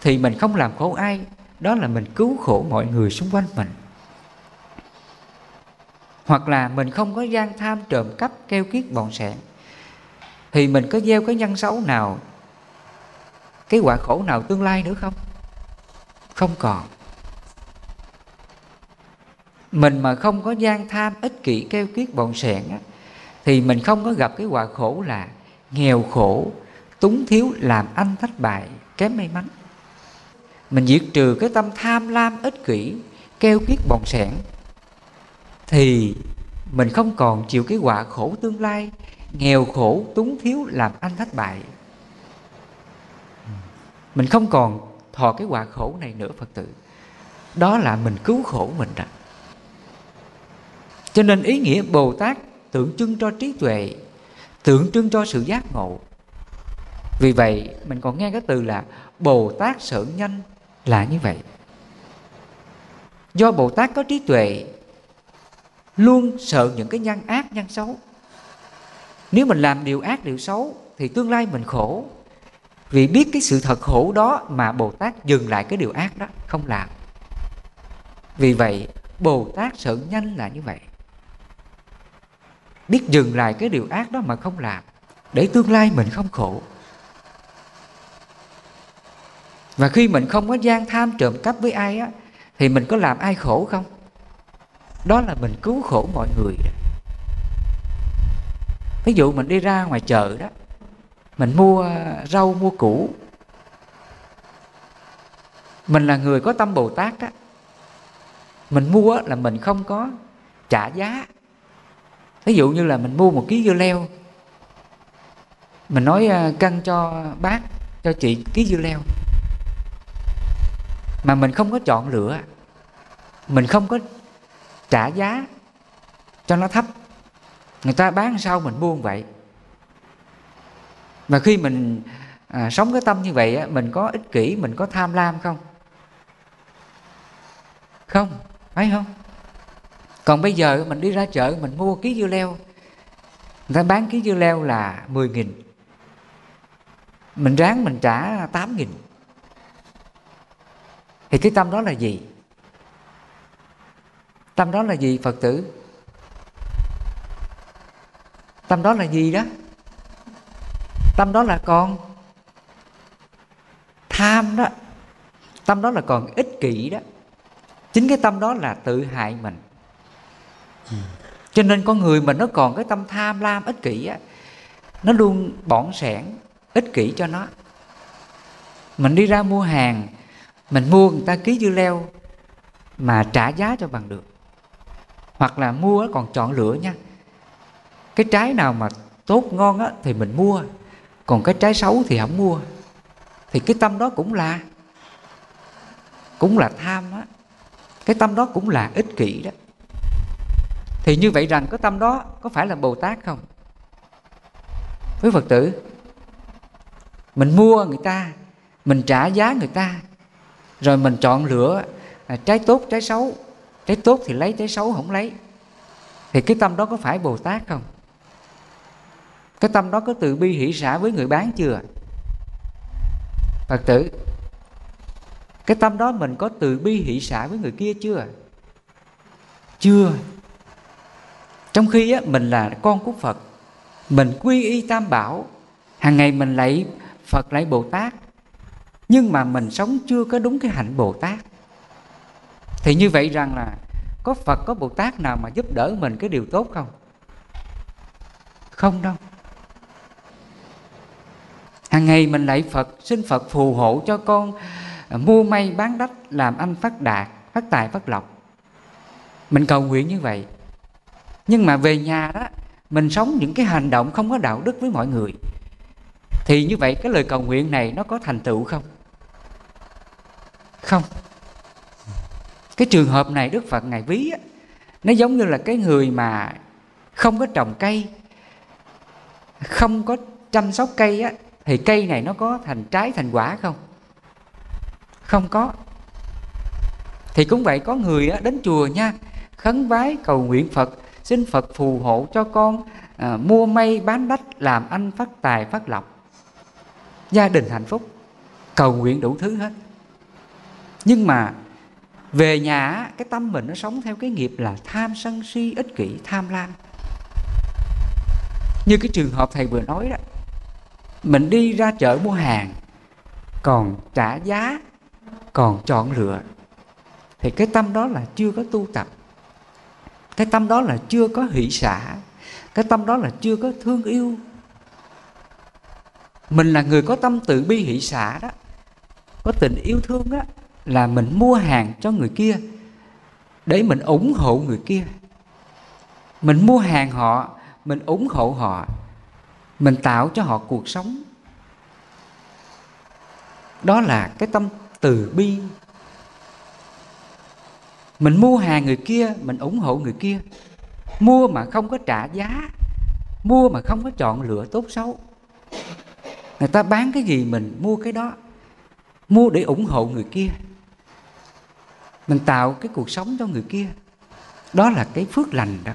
thì mình không làm khổ ai. Đó là mình cứu khổ mọi người xung quanh mình. Hoặc là mình không có gian tham trộm cắp, keo kiết bọn sẹn. Thì mình có gieo cái nhân xấu nào cái quả khổ nào tương lai nữa không? Không còn. Mình mà không có gian tham ích kỷ keo kiết bọn sẹn á, thì mình không có gặp cái quả khổ là nghèo khổ túng thiếu làm anh thất bại kém may mắn. Mình diệt trừ cái tâm tham lam ích kỷ keo kiết bòn sẹn thì mình không còn chịu cái quả khổ tương lai nghèo khổ túng thiếu làm anh thất bại mình không còn thọ cái quả khổ này nữa, phật tử. Đó là mình cứu khổ mình rồi. Cho nên ý nghĩa bồ tát tượng trưng cho trí tuệ, tượng trưng cho sự giác ngộ. Vì vậy, mình còn nghe cái từ là bồ tát sở nhanh là như vậy. Do bồ tát có trí tuệ, luôn sợ những cái nhân ác, nhân xấu. Nếu mình làm điều ác, điều xấu, thì tương lai mình khổ vì biết cái sự thật khổ đó mà bồ tát dừng lại cái điều ác đó, không làm. Vì vậy, bồ tát sợ nhanh là như vậy. Biết dừng lại cái điều ác đó mà không làm, để tương lai mình không khổ. Và khi mình không có gian tham trộm cắp với ai á, thì mình có làm ai khổ không? Đó là mình cứu khổ mọi người ví dụ mình đi ra ngoài chợ đó mình mua rau mua củ. Mình là người có tâm bồ tát đó mình mua là mình không có trả giá. Ví dụ như là mình mua một ký dưa leo. Mình nói à, cân cho bác, cho chị ký dưa leo. Mà mình không có chọn lựa. Mình không có trả giá cho nó thấp. Người ta bán sao mình mua vậy? Mà khi mình à, sống cái tâm như vậy á, mình có ích kỷ mình có tham lam không? Không phải không? Còn bây giờ mình đi ra chợ mình mua ký dưa leo. Người ta bán ký dưa leo là 10 nghìn. Mình ráng mình trả 8 nghìn. Thì cái tâm đó là gì? Tâm đó là gì phật tử? Tâm đó là gì đó? Tâm đó là còn tham đó, tâm đó là còn ích kỷ đó. Chính cái tâm đó là tự hại mình. Cho nên con người mình nó còn cái tâm tham lam ích kỷ á, nó luôn bỏng sẻn, ích kỷ cho nó. Mình đi ra mua hàng, mình mua người ta ký dưa leo mà trả giá cho bằng được. Hoặc là mua còn chọn lựa nha. Cái trái nào mà tốt ngon á, thì mình mua còn cái trái xấu thì không mua. Thì cái tâm đó cũng là cũng là tham á. Cái tâm đó cũng là ích kỷ đó. Thì như vậy rằng cái tâm đó có phải là bồ tát không? Với phật tử mình mua người ta mình trả giá người ta rồi mình chọn lựa à, trái tốt trái xấu. Trái tốt thì lấy trái xấu không lấy. Thì cái tâm đó có phải bồ tát không? Cái tâm đó có từ bi hỷ xã với người bán chưa? Phật tử cái tâm đó mình có từ bi hỷ xã với người kia chưa? Chưa. Trong khi á, mình là con của phật mình quy y tam bảo hàng ngày mình lạy phật lạy bồ tát nhưng mà mình sống chưa có đúng cái hạnh bồ tát. Thì như vậy rằng là có phật có bồ tát nào mà giúp đỡ mình cái điều tốt không? Không đâu hàng ngày mình lạy phật xin phật phù hộ cho con à, mua may bán đắt làm anh phát đạt phát tài phát lộc. Mình cầu nguyện như vậy. Nhưng mà về nhà đó mình sống những cái hành động không có đạo đức với mọi người. Thì như vậy cái lời cầu nguyện này nó có thành tựu không? Không. Cái trường hợp này đức phật ngài ví á, nó giống như là cái người mà không có trồng cây không có chăm sóc cây á thì cây này nó có thành trái thành quả không? Không có. Thì cũng vậy có người á, đến chùa nha khấn vái cầu nguyện phật xin phật phù hộ cho con à, mua may bán đắt làm anh phát tài phát lộc. Gia đình hạnh phúc cầu nguyện đủ thứ hết. Nhưng mà về nhà cái tâm mình nó sống theo cái nghiệp là tham sân si ích kỷ tham lam. Như cái trường hợp thầy vừa nói đó mình đi ra chợ mua hàng, còn trả giá, còn chọn lựa. Thì cái tâm đó là chưa có tu tập. Cái tâm đó là chưa có hỷ xả. Cái tâm đó là chưa có thương yêu. Mình là người có tâm tự bi hỷ xả đó, có tình yêu thương á, là mình mua hàng cho người kia, để mình ủng hộ người kia. Mình mua hàng họ, mình ủng hộ họ mình tạo cho họ cuộc sống. Đó là cái tâm từ bi. Mình mua hàng người kia, mình ủng hộ người kia. Mua mà không có trả giá. Mua mà không có chọn lựa tốt xấu. Người ta bán cái gì mình mua cái đó. Mua để ủng hộ người kia. Mình tạo cái cuộc sống cho người kia. Đó là cái phước lành đó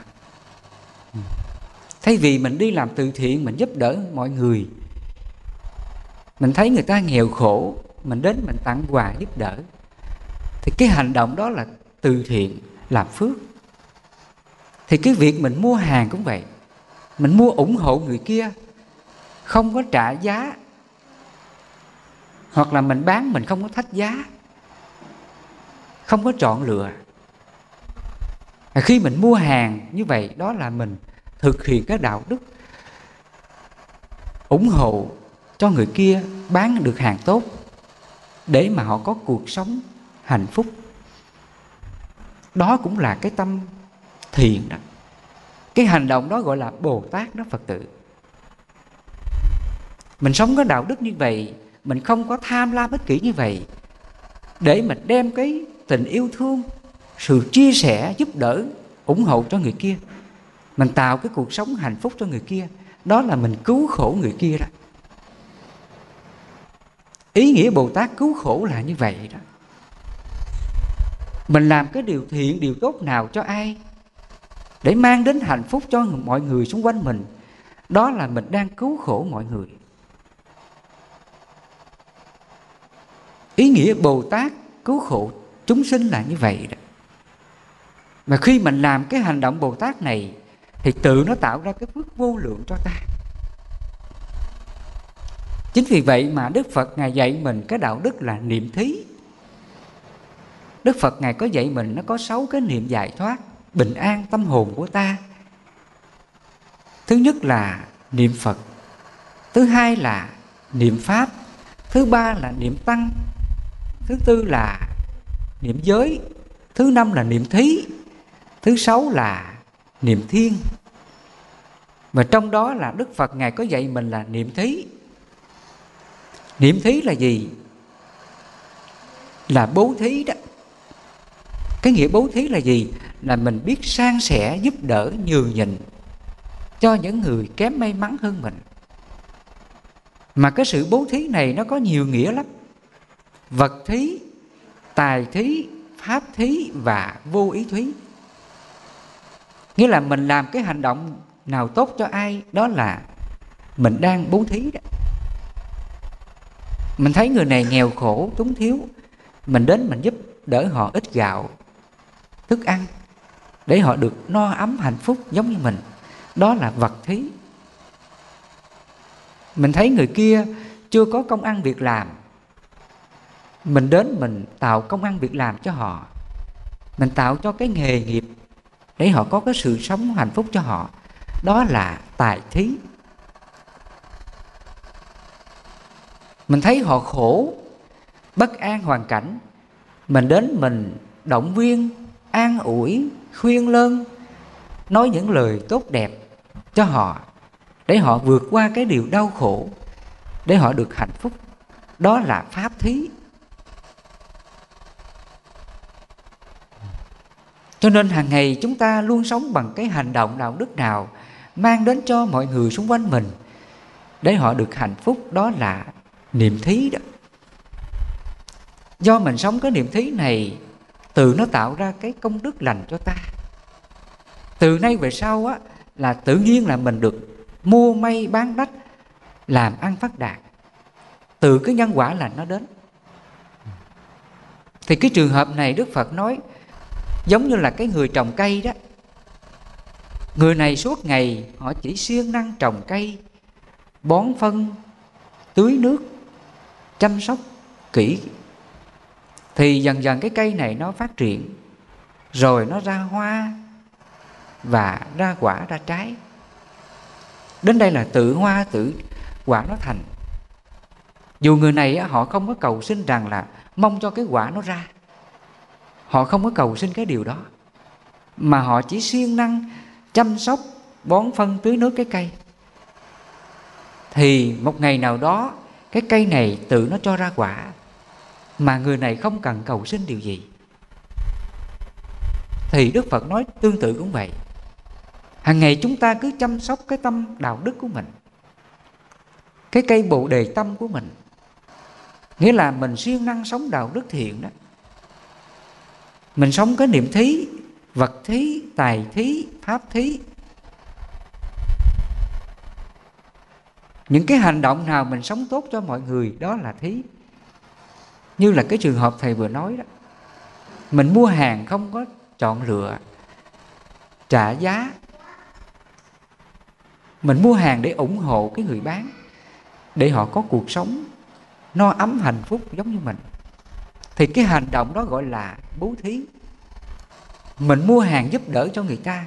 thay vì mình đi làm từ thiện, mình giúp đỡ mọi người, mình thấy người ta nghèo khổ, mình đến mình tặng quà giúp đỡ, thì cái hành động đó là từ thiện, làm phước. Thì cái việc mình mua hàng cũng vậy. Mình mua ủng hộ người kia, không có trả giá, hoặc là mình bán mình không có thách giá, không có chọn lựa. Khi mình mua hàng như vậy, đó là mình thực hiện các đạo đức ủng hộ cho người kia bán được hàng tốt để mà họ có cuộc sống hạnh phúc. Đó cũng là cái tâm thiện đó. Cái hành động đó gọi là bồ tát đó phật tử. Mình sống có đạo đức như vậy, mình không có tham lam ích kỷ như vậy để mình đem cái tình yêu thương, sự chia sẻ, giúp đỡ, ủng hộ cho người kia mình tạo cái cuộc sống hạnh phúc cho người kia. Đó là mình cứu khổ người kia đó. Ý nghĩa bồ tát cứu khổ là như vậy đó. Mình làm cái điều thiện, điều tốt nào cho ai? Để mang đến hạnh phúc cho mọi người xung quanh mình. Đó là mình đang cứu khổ mọi người. Ý nghĩa bồ tát cứu khổ chúng sinh là như vậy đó. Mà khi mình làm cái hành động bồ tát này thì tự nó tạo ra cái phước vô lượng cho ta. Chính vì vậy mà đức phật ngài dạy mình cái đạo đức là niệm thí. Đức phật ngài có dạy mình nó có sáu cái niệm giải thoát, bình an tâm hồn của ta. Thứ nhất là niệm phật, thứ hai là niệm pháp, thứ ba là niệm tăng, thứ tư là niệm giới, thứ năm là niệm thí, thứ sáu là niệm thiên. Mà trong đó là đức phật ngài có dạy mình là niệm thí. Niệm thí là gì? Là bố thí đó. Cái nghĩa bố thí là gì? Là mình biết san sẻ, giúp đỡ, nhường nhịn cho những người kém may mắn hơn mình. Mà cái sự bố thí này nó có nhiều nghĩa lắm. Vật thí, tài thí, pháp thí và vô ý thí nghĩa là mình làm cái hành động nào tốt cho ai, đó là mình đang bố thí đó. Mình thấy người này nghèo khổ, túng thiếu, mình đến mình giúp đỡ họ ít gạo, thức ăn, để họ được no ấm hạnh phúc giống như mình. Đó là vật thí. Mình thấy người kia chưa có công ăn việc làm, mình đến mình tạo công ăn việc làm cho họ. Mình tạo cho cái nghề nghiệp để họ có cái sự sống hạnh phúc cho họ. Đó là tài thí. Mình thấy họ khổ, bất an hoàn cảnh. Mình đến mình động viên, an ủi, khuyên lơn, nói những lời tốt đẹp cho họ để họ vượt qua cái điều đau khổ, để họ được hạnh phúc. Đó là pháp thí. Cho nên hàng ngày chúng ta luôn sống bằng cái hành động đạo đức nào mang đến cho mọi người xung quanh mình để họ được hạnh phúc, đó là niệm thí đó. Do mình sống cái niệm thí này, từ nó tạo ra cái công đức lành cho ta. Từ nay về sau á, là tự nhiên là mình được mua, may, bán đắt, làm, ăn, phát đạt. Từ cái nhân quả là nó đến. Thì cái trường hợp này đức phật nói giống như là cái người trồng cây đó. Người này suốt ngày họ chỉ siêng năng trồng cây, bón phân, tưới nước, chăm sóc, kỹ. Thì dần dần cái cây này nó phát triển, rồi nó ra hoa và ra quả, ra trái. Đến đây là tự hoa, tự quả nó thành. Dù người này họ không có cầu xin rằng là mong cho cái quả nó ra họ không có cầu xin cái điều đó. Mà họ chỉ siêng năng chăm sóc, bón phân, tưới nước cái cây. Thì một ngày nào đó, cái cây này tự nó cho ra quả, mà người này không cần cầu xin điều gì. Thì đức phật nói tương tự cũng vậy. Hàng ngày chúng ta cứ chăm sóc cái tâm đạo đức của mình, cái cây bồ đề tâm của mình. Nghĩa là mình siêng năng sống đạo đức thiện đó mình sống có niệm thí, vật thí, tài thí, pháp thí. Những cái hành động nào mình sống tốt cho mọi người, đó là thí. Như là cái trường hợp thầy vừa nói đó. Mình mua hàng không có chọn lựa, trả giá. Mình mua hàng để ủng hộ cái người bán, để họ có cuộc sống no ấm hạnh phúc giống như mình thì cái hành động đó gọi là bố thí. Mình mua hàng giúp đỡ cho người ta,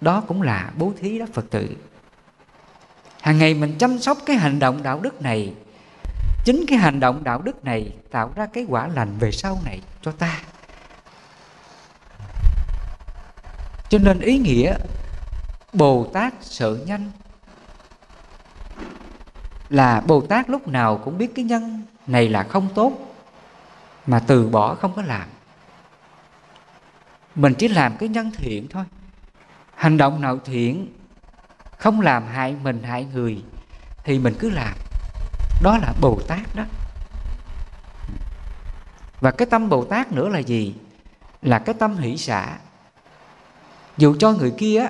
đó cũng là bố thí đó phật tử. Hàng ngày mình chăm sóc cái hành động đạo đức này, chính cái hành động đạo đức này tạo ra cái quả lành về sau này cho ta. Cho nên ý nghĩa bồ tát sợ nhanh là bồ tát lúc nào cũng biết cái nhân này là không tốt mà từ bỏ không có làm. Mình chỉ làm cái nhân thiện thôi. Hành động nào thiện, không làm hại mình, hại người, thì mình cứ làm. Đó là bồ tát đó. Và cái tâm bồ tát nữa là gì? Là cái tâm hỷ xả. Dù cho người kia,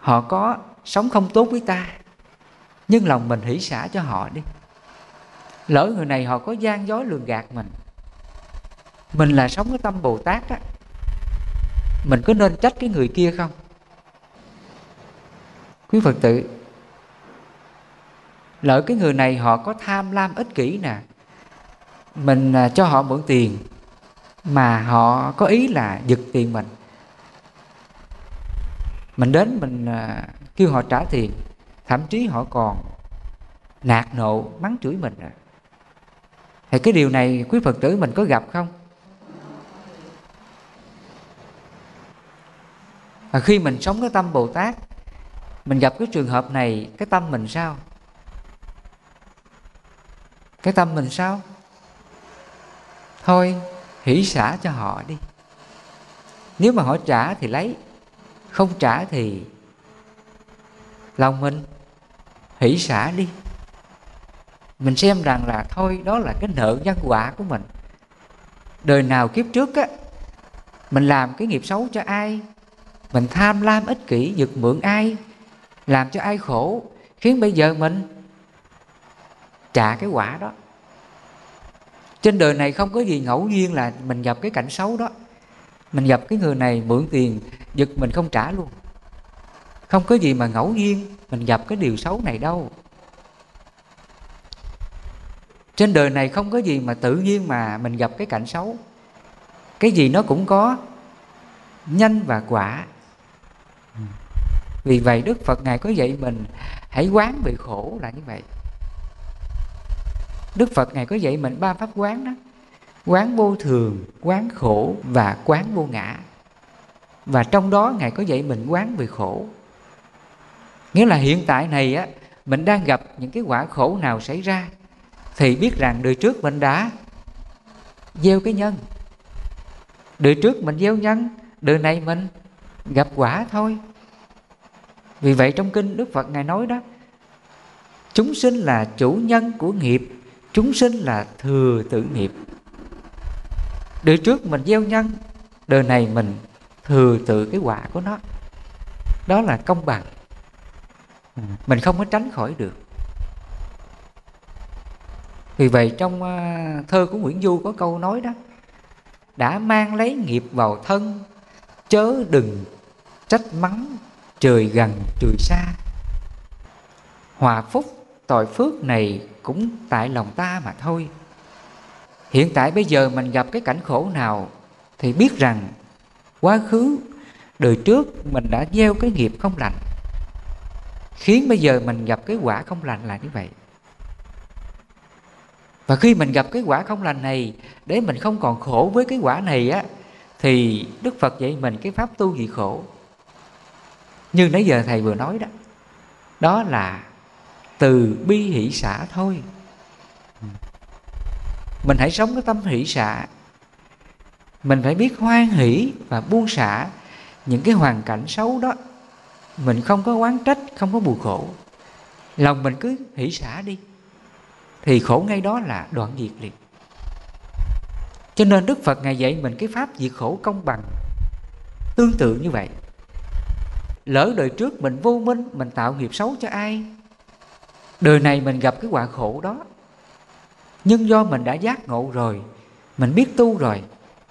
họ có sống không tốt với ta, nhưng lòng mình hỷ xả cho họ đi. Lỡ người này họ có gian dối lường gạt mình mình là sống cái tâm bồ tát á, mình có nên trách cái người kia không quý phật tử, lỡ cái người này họ có tham lam ích kỷ nè, mình à, cho họ mượn tiền mà họ có ý là giật tiền mình mình đến mình à, kêu họ trả tiền, thậm chí họ còn nạt nộ mắng chửi mình à. thì cái điều này, quý phật tử mình có gặp không và khi mình sống cái tâm bồ tát, mình gặp cái trường hợp này, cái tâm mình sao? Cái tâm mình sao? Thôi, hỷ xả cho họ đi. Nếu mà họ trả thì lấy, không trả thì lòng mình hỷ xả đi. Mình xem rằng là thôi, đó là cái nợ nhân quả của mình. Đời nào kiếp trước á, mình làm cái nghiệp xấu cho ai mình tham lam ích kỷ giật mượn ai, làm cho ai khổ, khiến bây giờ mình trả cái quả đó. Trên đời này không có gì ngẫu nhiên là mình gặp cái cảnh xấu đó. Mình gặp cái người này mượn tiền giật mình không trả luôn. Không có gì mà ngẫu nhiên, mình gặp cái điều xấu này đâu. Trên đời này không có gì mà tự nhiên mà mình gặp cái cảnh xấu. Cái gì nó cũng có nhân và quả vì vậy đức phật ngài có dạy mình, hãy quán về khổ là như vậy. Đức phật ngài có dạy mình ba pháp quán đó. Quán vô thường, quán khổ và quán vô ngã. Và trong đó ngài có dạy mình quán về khổ. Nghĩa là hiện tại này á, mình đang gặp những cái quả khổ nào xảy ra, thì biết rằng đời trước mình đã gieo cái nhân. Đời trước mình gieo nhân, đời này mình gặp quả thôi vì vậy trong kinh đức phật ngài nói đó, chúng sinh là chủ nhân của nghiệp, chúng sinh là thừa tự nghiệp. Đời trước mình gieo nhân, đời này mình thừa tự cái quả của nó. Đó là công bằng. Mình không có tránh khỏi được. Vì vậy trong ờ, thơ của Nguyễn Du có câu nói đó, đã mang lấy nghiệp vào thân, chớ đừng trách mắng trời gần, trời xa. Hòa phúc, tội phước này cũng tại lòng ta mà thôi. Hiện tại bây giờ mình gặp cái cảnh khổ nào thì biết rằng quá khứ, đời trước mình đã gieo cái nghiệp không lành. Khiến bây giờ mình gặp cái quả không lành là như vậy. Và khi mình gặp cái quả không lành này, để mình không còn khổ với cái quả này á, thì đức phật dạy mình cái pháp tu gì khổ như nãy giờ thầy vừa nói đó đó là từ bi hỷ xã thôi. Mình hãy sống cái tâm hỷ xã mình phải biết hoan hỷ và buông xả những cái hoàn cảnh xấu đó. Mình không có oán trách, không có buồn khổ. Lòng mình cứ hỷ xả đi. Thì khổ ngay đó là đoạn diệt liền. Cho nên đức phật ngài dạy mình cái pháp diệt khổ công bằng. Tương tự như vậy lỡ đời trước mình vô minh, mình tạo nghiệp xấu cho ai? Đời này mình gặp cái quả khổ đó. Nhưng do mình đã giác ngộ rồi, mình biết tu rồi,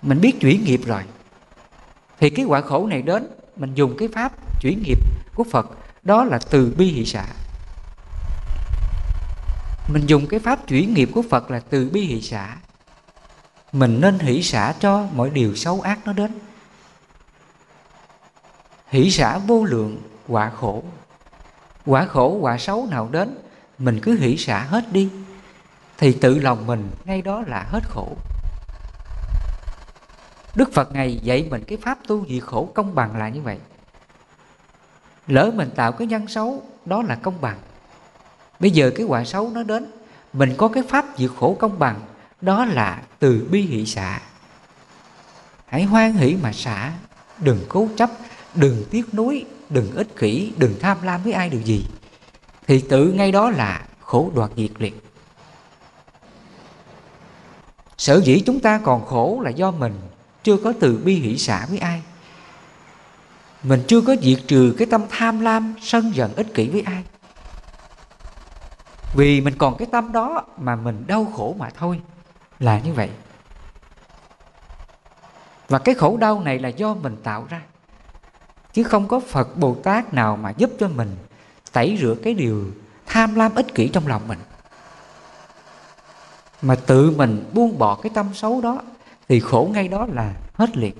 mình biết chuyển nghiệp rồi, thì cái quả khổ này đến, mình dùng cái pháp chuyển nghiệp của phật, đó là từ bi hỷ xả mình dùng cái pháp chuyển nghiệp của phật là từ bi hỷ xả mình nên hỷ xả cho mọi điều xấu ác nó đến hỷ xả vô lượng quả khổ. Quả khổ, quả xấu nào đến, mình cứ hỷ xả hết đi, thì tự lòng mình ngay đó là hết khổ. Đức phật ngày dạy mình cái pháp tu diệt khổ công bằng là như vậy. Lỡ mình tạo cái nhân xấu, đó là công bằng. Bây giờ cái quả xấu nó đến, mình có cái pháp diệt khổ công bằng, đó là từ bi hỷ xả. Hãy hoan hỷ mà xả, đừng cố chấp đừng tiếc nuối, đừng ích kỷ, đừng tham lam với ai điều gì. Thì tự ngay đó là khổ đoạt diệt liệt. sở dĩ chúng ta còn khổ là do mình chưa có từ bi hỷ xả với ai. Mình chưa có diệt trừ cái tâm tham lam, sân giận, ích kỷ với ai. Vì mình còn cái tâm đó mà mình đau khổ mà thôi, là như vậy. Và cái khổ đau này là do mình tạo ra chứ không có phật bồ tát nào mà giúp cho mình tẩy rửa cái điều tham lam ích kỷ trong lòng mình. Mà tự mình buông bỏ cái tâm xấu đó thì khổ ngay đó là hết liệt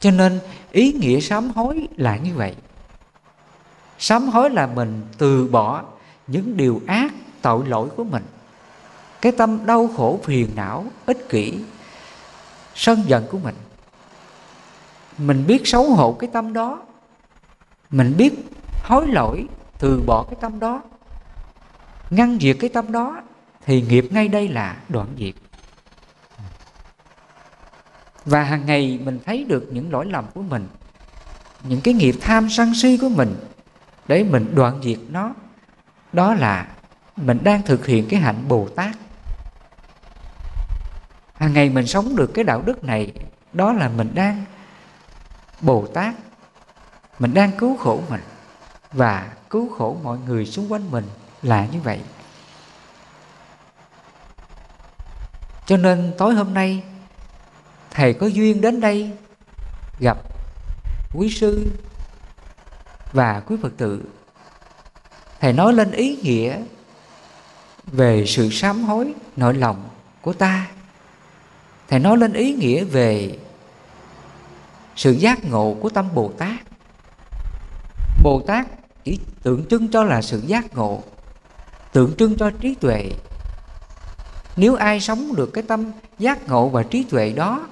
cho nên ý nghĩa sám hối là như vậy. Sám hối là mình từ bỏ những điều ác, tội lỗi của mình. Cái tâm đau khổ phiền não, ích kỷ, sân giận của mình mình biết xấu hổ cái tâm đó. Mình biết hối lỗi, từ bỏ cái tâm đó. Ngăn diệt cái tâm đó, thì nghiệp ngay đây là đoạn diệt. Và hàng ngày mình thấy được những lỗi lầm của mình, những cái nghiệp tham sân si của mình, để mình đoạn diệt nó. Đó là mình đang thực hiện cái hạnh bồ tát. Hàng ngày mình sống được cái đạo đức này, đó là mình đang bồ tát mình đang cứu khổ mình và cứu khổ mọi người xung quanh mình là như vậy. Cho nên tối hôm nay, thầy có duyên đến đây gặp quý sư và quý phật tử. Thầy nói lên ý nghĩa về sự sám hối nội lòng của ta. Thầy nói lên ý nghĩa về sự giác ngộ của tâm bồ tát. Bồ tát chỉ tượng trưng cho là sự giác ngộ, tượng trưng cho trí tuệ. Nếu ai sống được cái tâm giác ngộ và trí tuệ đó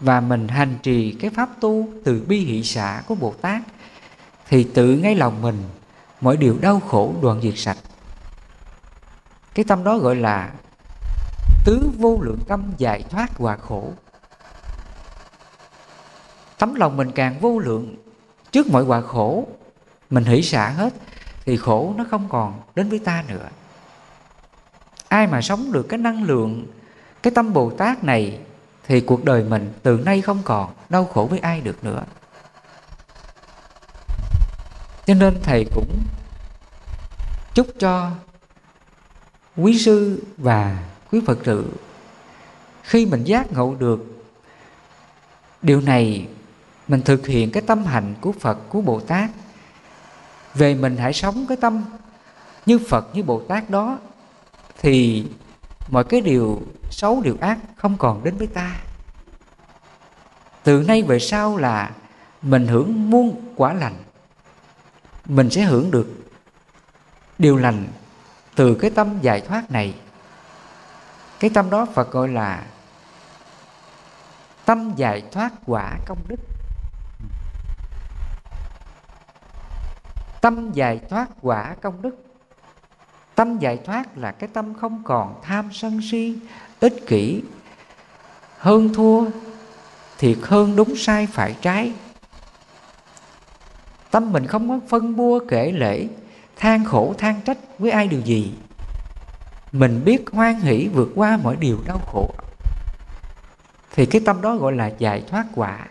và mình hành trì cái pháp tu từ bi hỷ xả của bồ tát, thì tự ngay lòng mình mọi điều đau khổ đoạn diệt sạch. Cái tâm đó gọi là tứ vô lượng tâm giải thoát hòa khổ tấm lòng mình càng vô lượng trước mọi quả khổ. Mình hỷ xả hết thì khổ nó không còn đến với ta nữa. Ai mà sống được cái năng lượng, cái tâm bồ tát này thì cuộc đời mình từ nay không còn đau khổ với ai được nữa. Cho nên thầy cũng chúc cho quý sư và quý phật tử khi mình giác ngộ được điều này mình thực hiện cái tâm hạnh của phật, của bồ tát. Về mình hãy sống cái tâm như phật, như bồ tát đó, thì mọi cái điều xấu, điều ác không còn đến với ta. Từ nay về sau là mình hưởng muôn quả lành. Mình sẽ hưởng được điều lành từ cái tâm giải thoát này. Cái tâm đó phật gọi là tâm giải thoát quả công đức. Tâm giải thoát quả công đức. Tâm giải thoát là cái tâm không còn tham sân si, ích kỷ. Hơn thua, thiệt hơn đúng sai phải trái. Tâm mình không có phân bua kể lễ than khổ than trách với ai điều gì. Mình biết hoan hỷ vượt qua mọi điều đau khổ. Thì cái tâm đó gọi là giải thoát quả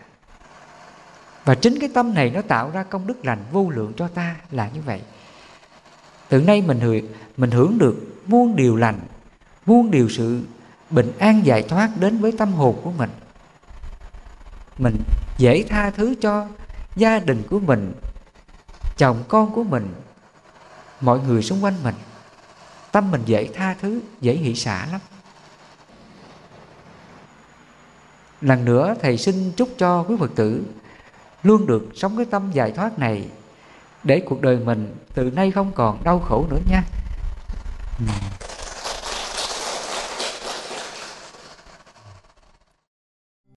và chính cái tâm này nó tạo ra công đức lành vô lượng cho ta là như vậy. Từ nay mình hưởng mình hưởng được muôn điều lành, muôn điều sự bình an giải thoát đến với tâm hồn của mình. Mình dễ tha thứ cho gia đình của mình, chồng con của mình, mọi người xung quanh mình. Tâm mình dễ tha thứ, dễ hỷ xả lắm. Lần nữa thầy xin chúc cho quý phật tử luôn được sống cái tâm giải thoát này để cuộc đời mình từ nay không còn đau khổ nữa nha. Ừ.